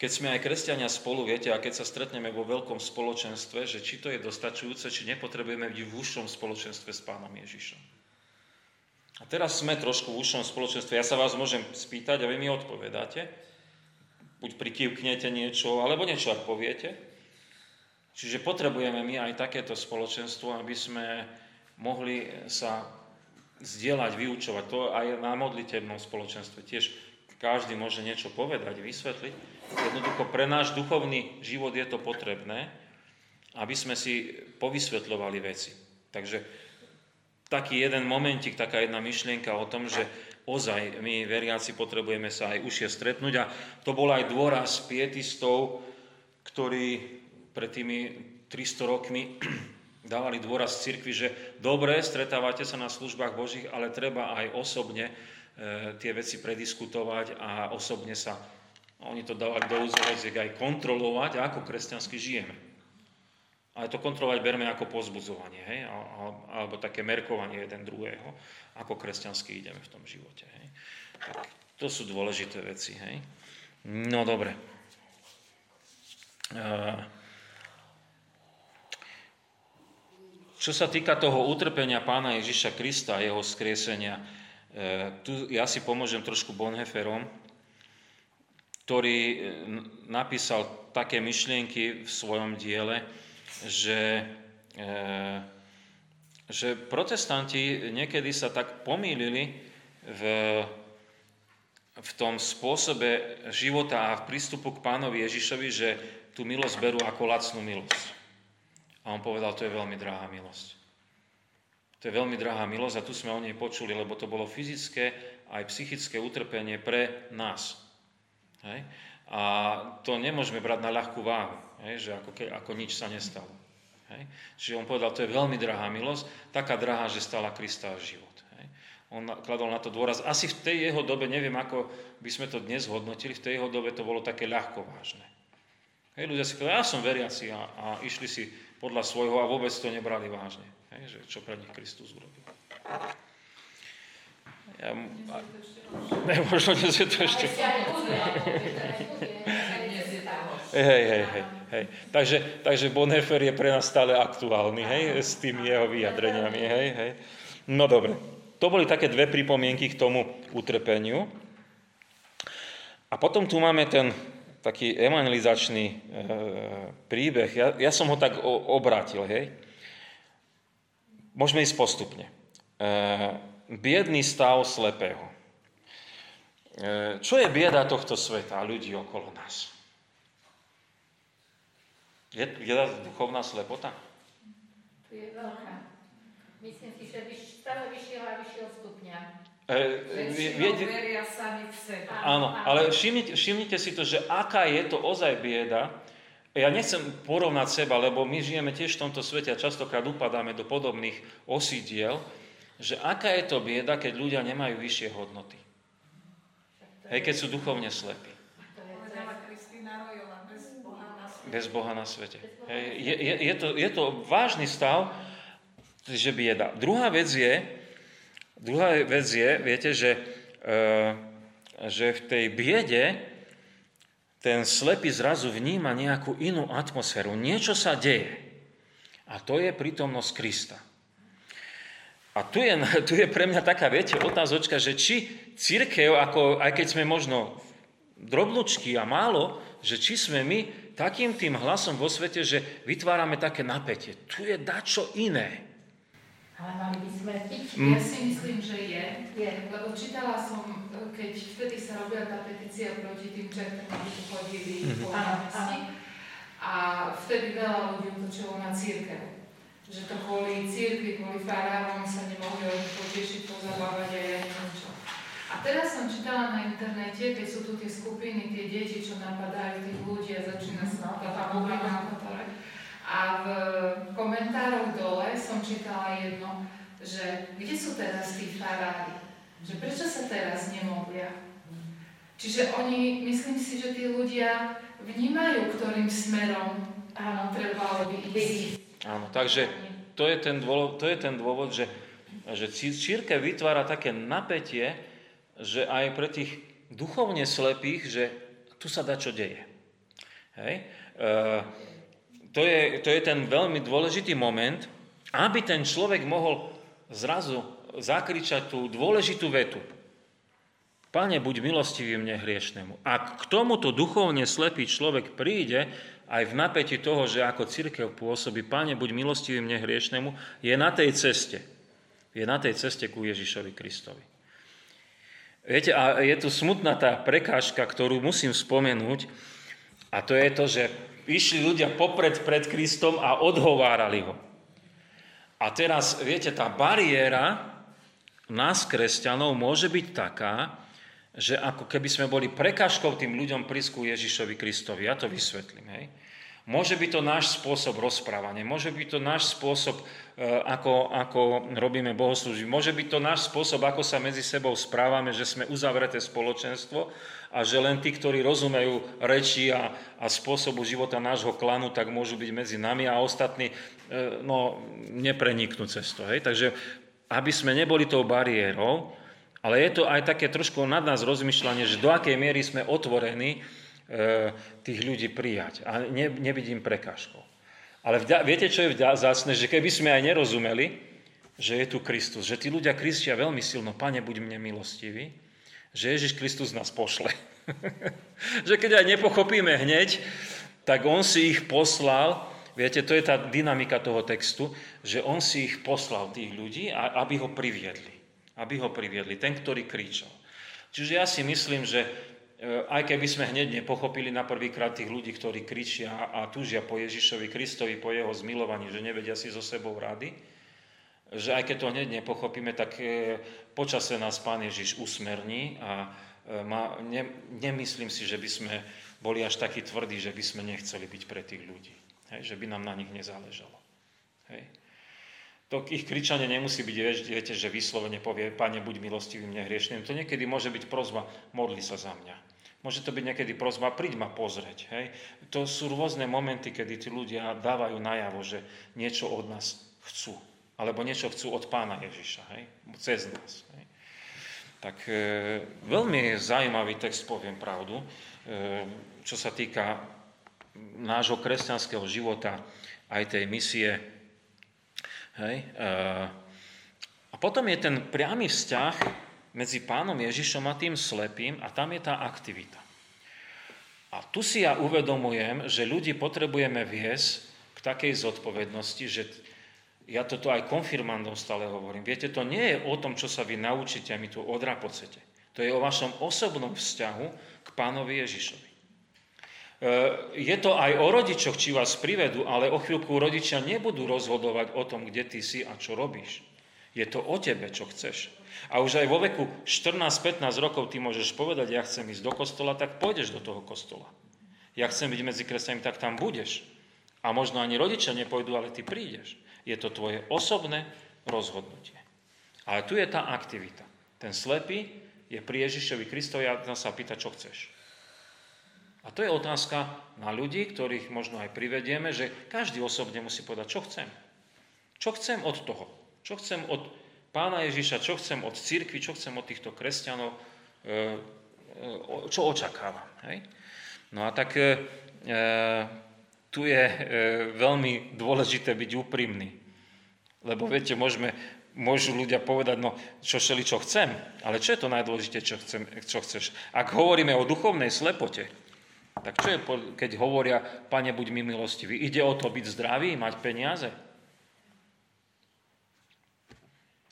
keď sme aj kresťania spolu, viete, a keď sa stretneme vo veľkom spoločenstve, že či to je dostačujúce, či nepotrebujeme byť v užšom spoločenstve s pánom Ježišom. A teraz sme trošku v užšom spoločenstve. Ja sa vás môžem spýtať a vy mi odpovedáte. Buď prikývknete niečo, alebo niečo ak poviete. Čiže potrebujeme my aj takéto spoločenstvo, aby sme mohli sa zdieľať, vyučovať. To aj na modlitebnom spoločenstve tiež každý môže niečo povedať, vysvetliť. Jednoducho pre náš duchovný život je to potrebné, aby sme si povysvetľovali veci. Takže taký jeden momentik, taká jedna myšlienka o tom, že ozaj my veriaci potrebujeme sa aj užšie stretnúť a to bol aj dôraz pietistov, ktorí pred tými 300 rokmi dávali dôraz cirkvi, že dobre, stretávate sa na službách Božích, ale treba aj osobne tie veci prediskutovať a osobne sa oni to dávali do úzoroziek aj kontrolovať, ako kresťansky žijeme. Ale to kontrolovať berme ako pozbudzovanie, hej? alebo také merkovanie jeden druhého, ako kresťansky ideme v tom živote. Hej? Tak to sú dôležité veci. Hej? No dobre. Čo sa týka toho utrpenia pána Ježiša Krista a jeho skriesenia, e, tu ja si pomôžem trošku Bonheferom, ktorý e, napísal také myšlienky v svojom diele, že, e, že protestanti niekedy sa tak pomýlili v, v tom spôsobe života a v prístupu k pánovi Ježišovi, že tú milosť berú ako lacnú milosť. A on povedal, to je veľmi drahá milosť. To je veľmi drahá milosť a tu sme o nej počuli, lebo to bolo fyzické aj psychické utrpenie pre nás. Hej? A to nemôžeme brať na ľahkú váhu, hej? že ako, ke, ako nič sa nestalo. Hej? Čiže on povedal, to je veľmi drahá milosť, taká drahá, že stala Krista život. Hej? On kladol na to dôraz. Asi v tej jeho dobe, neviem ako by sme to dnes hodnotili, v tej jeho dobe to bolo také ľahko vážne. Hej, ľudia si povedali, ja som veriaci a, a išli si podľa svojho a vôbec to nebrali vážne. Hej, že čo pre nich Kristus urobil. Ja, a, ne, možno dnes je to ešte... Hej, hej, hej, hej. Takže, takže Bonhoeffer je pre nás stále aktuálny, hej, s tými jeho vyjadreniami, hej, hej. No dobre, to boli také dve pripomienky k tomu utrpeniu. A potom tu máme ten taký evangelizačný e, príbeh. Ja, ja som ho tak o, obrátil, hej. Môžeme ísť postupne. E, biedný stav slepého. E, čo je bieda tohto sveta a ľudí okolo nás? Je bieda duchovná slepota? Je veľká. Myslím si, že stále vyššieho a vyššieho stupňa. E, viete, veria sami v sebe. Áno, ale všimnite, všimnite si to, že aká je to ozaj bieda. Ja nechcem porovnať seba, lebo my žijeme tiež v tomto svete a častokrát upadáme do podobných osídiel, že aká je to bieda, keď ľudia nemajú vyššie hodnoty. Hej, keď sú duchovne slepí. Bez Boha na svete. Hej, je, je, je, to, je to vážny stav, že bieda. Druhá vec je, druhá vec je, viete, že, e, že v tej biede ten slepý zrazu vníma nejakú inú atmosféru. Niečo sa deje. A to je prítomnosť Krista. A tu je, tu je pre mňa taká, viete, otázočka, že či církev, ako, aj keď sme možno drobnočky a málo, že či sme my takým tým hlasom vo svete, že vytvárame také napätie. Tu je dačo iné. Ale mali by sme mm. Ja si myslím, že je, je. Lebo čítala som, keď vtedy sa robila tá petícia proti tým čertom, ktorí chodili mm-hmm. po a vtedy veľa ľudí utočilo na církev že to kvôli církvi, kvôli farárom sa nemohli potešiť, pozabávať a ja neviem čo. A teraz som čítala na internete, keď sú tu tie skupiny, tie deti, čo napadajú tých ľudí a začína sa no, tá mobilná A v komentároch dole som čítala jedno, že kde sú teraz tí farári? Že prečo sa teraz nemodlia? Čiže oni, myslím si, že tí ľudia vnímajú, ktorým smerom áno, trebalo by ísť. Áno, takže to je ten dôvod, to je ten dôvod že, že církev vytvára také napätie, že aj pre tých duchovne slepých, že tu sa dá čo deje. Hej? E, to, je, to je ten veľmi dôležitý moment, aby ten človek mohol zrazu zakričať tú dôležitú vetu. Pane, buď milostivý mne hriešnemu. Ak k tomuto duchovne slepý človek príde, aj v napätí toho, že ako církev pôsobí, Pane, buď milostivý mne hriešnemu, je na tej ceste. Je na tej ceste ku Ježišovi Kristovi. Viete, a je tu smutná tá prekážka, ktorú musím spomenúť, a to je to, že išli ľudia popred pred Kristom a odhovárali ho. A teraz, viete, tá bariéra nás, kresťanov, môže byť taká, že ako keby sme boli prekažkou tým ľuďom prísku Ježišovi Kristovi. Ja to vysvetlím. Hej. Môže byť to náš spôsob rozprávania, môže byť to náš spôsob, e, ako, ako robíme bohoslúžby, môže byť to náš spôsob, ako sa medzi sebou správame, že sme uzavreté spoločenstvo a že len tí, ktorí rozumejú reči a, a spôsobu života nášho klanu, tak môžu byť medzi nami a ostatní e, no, nepreniknú cez to. Hej. Takže aby sme neboli tou bariérou, ale je to aj také trošku nad nás rozmýšľanie, že do akej miery sme otvorení e, tých ľudí prijať a ne, nebyť im prekážkou. Ale vďa, viete, čo je vzácne? Že keby sme aj nerozumeli, že je tu Kristus, že tí ľudia kristia veľmi silno, Pane, buď mne milostivý, že Ježiš Kristus nás pošle. že keď aj nepochopíme hneď, tak On si ich poslal, viete, to je tá dynamika toho textu, že On si ich poslal, tých ľudí, aby ho priviedli aby ho priviedli, ten, ktorý kričal. Čiže ja si myslím, že e, aj keby sme hneď nepochopili na prvýkrát tých ľudí, ktorí kričia a túžia po Ježišovi Kristovi, po jeho zmilovaní, že nevedia si so sebou rady, že aj keď to hneď nepochopíme, tak e, počase nás Pán Ježiš usmerní a e, ma, ne, nemyslím si, že by sme boli až takí tvrdí, že by sme nechceli byť pre tých ľudí. Hej, že by nám na nich nezáležalo. Hej. To ich kričanie nemusí byť, viete, že vyslovene povie, Pane, buď milostivý mne. To niekedy môže byť prozba, modli sa za mňa. Môže to byť niekedy prozba, príď ma pozrieť. Hej. To sú rôzne momenty, kedy tí ľudia dávajú najavo, že niečo od nás chcú. Alebo niečo chcú od pána Ježiša. Hej. Cez nás. Hej. Tak e, veľmi zaujímavý text, poviem pravdu, e, čo sa týka nášho kresťanského života, aj tej misie Hej? A potom je ten priamy vzťah medzi pánom Ježišom a tým slepým a tam je tá aktivita. A tu si ja uvedomujem, že ľudí potrebujeme viesť k takej zodpovednosti, že ja toto aj konfirmandom stále hovorím. Viete, to nie je o tom, čo sa vy naučíte a my tu odrapocete. To je o vašom osobnom vzťahu k pánovi Ježišovi. E, je to aj o rodičoch, či vás privedú, ale o chvíľku rodičia nebudú rozhodovať o tom, kde ty si a čo robíš. Je to o tebe, čo chceš. A už aj vo veku 14-15 rokov ty môžeš povedať, ja chcem ísť do kostola, tak pôjdeš do toho kostola. Ja chcem byť medzi kresťanmi, tak tam budeš. A možno ani rodičia nepôjdu, ale ty prídeš. Je to tvoje osobné rozhodnutie. Ale tu je tá aktivita. Ten slepý je pri Ježišovi Kristovi a sa pýta, čo chceš. A to je otázka na ľudí, ktorých možno aj privedieme, že každý osobne musí povedať, čo chcem. Čo chcem od toho? Čo chcem od pána Ježiša, čo chcem od církvy, čo chcem od týchto kresťanov, e, e, čo očakávam. Hej? No a tak e, tu je veľmi dôležité byť úprimný. Lebo viete, môžeme, môžu ľudia povedať, no čo šeli, čo chcem, ale čo je to najdôležité, čo, chcem, čo chceš? Ak hovoríme o duchovnej slepote, tak čo je, keď hovoria, pane, buď mi milostivý? Ide o to byť zdravý, mať peniaze?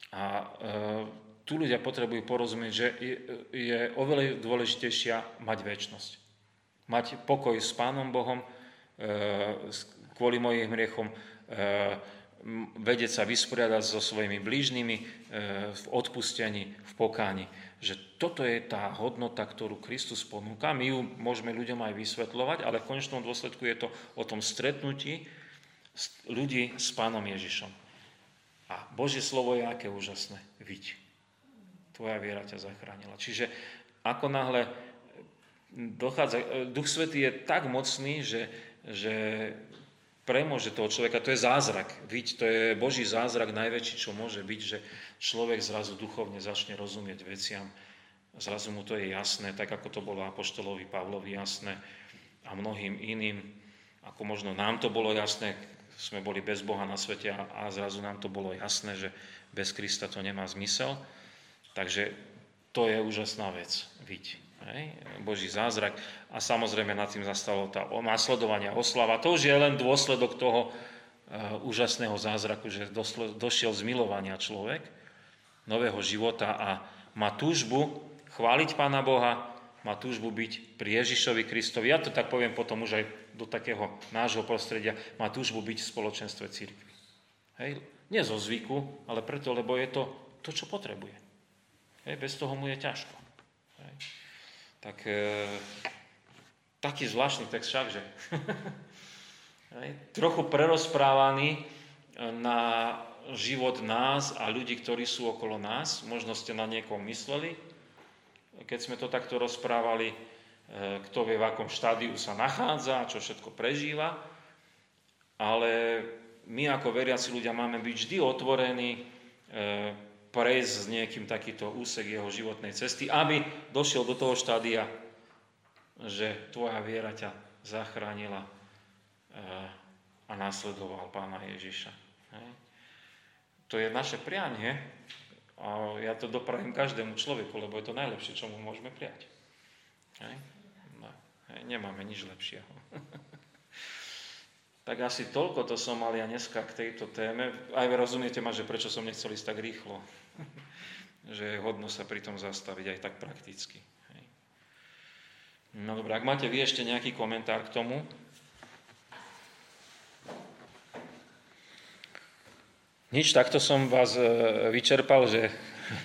A e, tu ľudia potrebujú porozumieť, že je, je oveľa dôležitejšia mať väčnosť. Mať pokoj s Pánom Bohom, e, kvôli mojim hriechom, e, vedieť sa vysporiadať so svojimi blížnymi e, v odpustení, v pokáni že toto je tá hodnota, ktorú Kristus ponúka. My ju môžeme ľuďom aj vysvetľovať, ale v konečnom dôsledku je to o tom stretnutí ľudí s Pánom Ježišom. A Božie slovo je aké úžasné. Viď. Tvoja viera ťa zachránila. Čiže ako náhle dochádza, Duch Svetý je tak mocný, že, že premôže toho človeka, to je zázrak. Víť, to je Boží zázrak najväčší, čo môže byť, že človek zrazu duchovne začne rozumieť veciam. Zrazu mu to je jasné, tak ako to bolo Apoštolovi Pavlovi jasné a mnohým iným, ako možno nám to bolo jasné, sme boli bez Boha na svete a, zrazu nám to bolo jasné, že bez Krista to nemá zmysel. Takže to je úžasná vec, vidieť. Hej? Boží zázrak. A samozrejme nad tým zastalo tá následovanie oslava. To už je len dôsledok toho uh, úžasného zázraku, že došiel z milovania človek, nového života a má túžbu chváliť Pána Boha, má túžbu byť pri Ježišovi Kristovi. Ja to tak poviem potom už aj do takého nášho prostredia. Má túžbu byť v spoločenstve církvy. Hej? Nie zo zvyku, ale preto, lebo je to to, čo potrebuje. Hej? Bez toho mu je ťažko. Tak e, taký zvláštny text však, že trochu prerozprávaný e, na život nás a ľudí, ktorí sú okolo nás. Možno ste na niekom mysleli, keď sme to takto rozprávali, e, kto vie, v akom štádiu sa nachádza, čo všetko prežíva. Ale my ako veriaci ľudia máme byť vždy otvorení, e, prejsť s niekým takýto úsek jeho životnej cesty, aby došiel do toho štádia, že tvoja viera ťa zachránila eh, a následoval pána Ježiša. To je naše prianie a ja to dopravím každému človeku, lebo je to najlepšie, čo mu môžeme prijať. No, nemáme nič lepšieho. Tak asi toľko to som mal ja dneska k tejto téme. Aj rozumiete ma, že prečo som nechcel ísť tak rýchlo. že je hodno sa pri tom zastaviť aj tak prakticky. Hej. No dobré, ak máte vy ešte nejaký komentár k tomu. Nič, takto som vás e, vyčerpal, že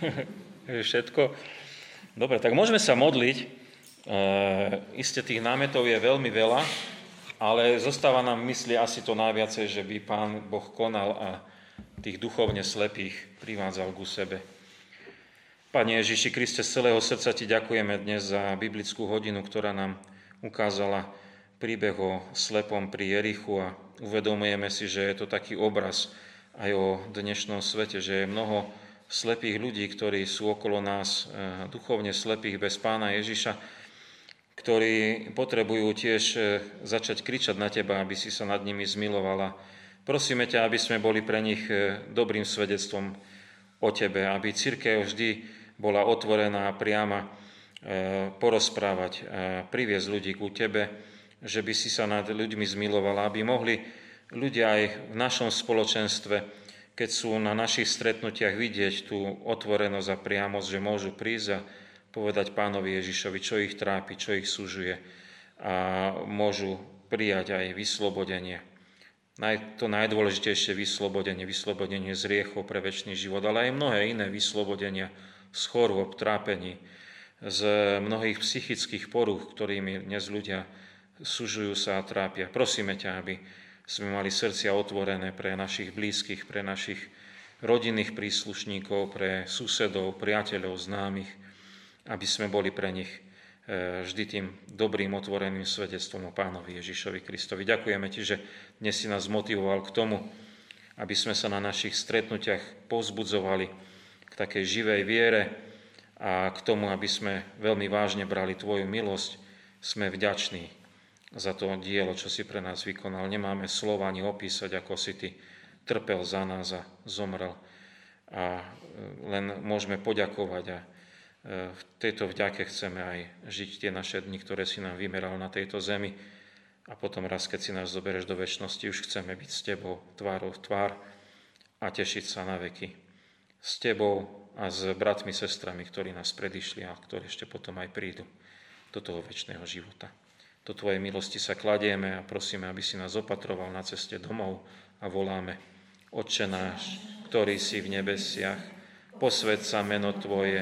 všetko. Dobre, tak môžeme sa modliť. E, isté tých námetov je veľmi veľa. Ale zostáva nám mysli asi to najviacej, že by Pán Boh konal a tých duchovne slepých privádzal ku sebe. Pane Ježiši Kriste, z celého srdca Ti ďakujeme dnes za biblickú hodinu, ktorá nám ukázala príbeh o slepom pri Jerichu a uvedomujeme si, že je to taký obraz aj o dnešnom svete, že je mnoho slepých ľudí, ktorí sú okolo nás, eh, duchovne slepých bez pána Ježiša, ktorí potrebujú tiež e, začať kričať na teba, aby si sa nad nimi zmilovala. Prosíme ťa, aby sme boli pre nich e, dobrým svedectvom o tebe, aby církev vždy bola otvorená a priama e, porozprávať a priviesť ľudí ku tebe, že by si sa nad ľuďmi zmilovala, aby mohli ľudia aj v našom spoločenstve, keď sú na našich stretnutiach vidieť tú otvorenosť a priamosť, že môžu prísť a povedať pánovi Ježišovi, čo ich trápi, čo ich sužuje a môžu prijať aj vyslobodenie. To najdôležitejšie vyslobodenie, vyslobodenie z riechov pre väčší život, ale aj mnohé iné vyslobodenia z chorôb, trápení, z mnohých psychických poruch, ktorými dnes ľudia sužujú sa a trápia. Prosíme ťa, aby sme mali srdcia otvorené pre našich blízkych, pre našich rodinných príslušníkov, pre susedov, priateľov, známych, aby sme boli pre nich vždy tým dobrým otvoreným svedectvom o pánovi Ježišovi Kristovi. Ďakujeme ti, že dnes si nás motivoval k tomu, aby sme sa na našich stretnutiach povzbudzovali k takej živej viere a k tomu, aby sme veľmi vážne brali Tvoju milosť. Sme vďační za to dielo, čo si pre nás vykonal. Nemáme slova ani opísať, ako si Ty trpel za nás a zomrel. A e, len môžeme poďakovať a v tejto vďake chceme aj žiť tie naše dni, ktoré si nám vymeral na tejto zemi. A potom raz, keď si nás zoberieš do väčšnosti, už chceme byť s Tebou tvárou v tvár a tešiť sa na veky. S Tebou a s bratmi, sestrami, ktorí nás predišli a ktorí ešte potom aj prídu do toho väčšného života. Do Tvojej milosti sa kladieme a prosíme, aby si nás opatroval na ceste domov a voláme Otče náš, ktorý si v nebesiach, posved sa meno Tvoje,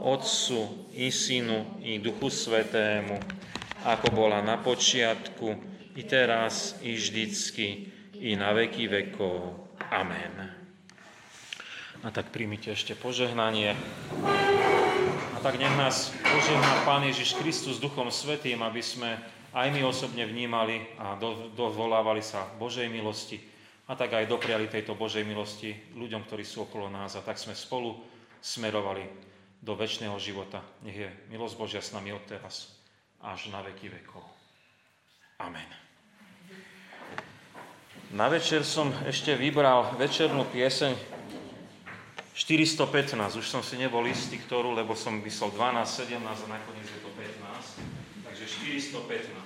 Otcu, i Synu, i Duchu Svetému, ako bola na počiatku, i teraz, i vždycky, i na veky vekov. Amen. A tak príjmite ešte požehnanie. A tak nech nás požehná Pán Ježiš Kristus Duchom Svetým, aby sme aj my osobne vnímali a dovolávali sa Božej milosti a tak aj dopriali tejto Božej milosti ľuďom, ktorí sú okolo nás a tak sme spolu smerovali do väčšného života. Nech je milosť Božia s nami od teraz až na veky vekov. Amen. Na večer som ešte vybral večernú pieseň 415. Už som si nebol istý, ktorú, lebo som myslel 12, 17 a nakoniec je to 15. Takže 415.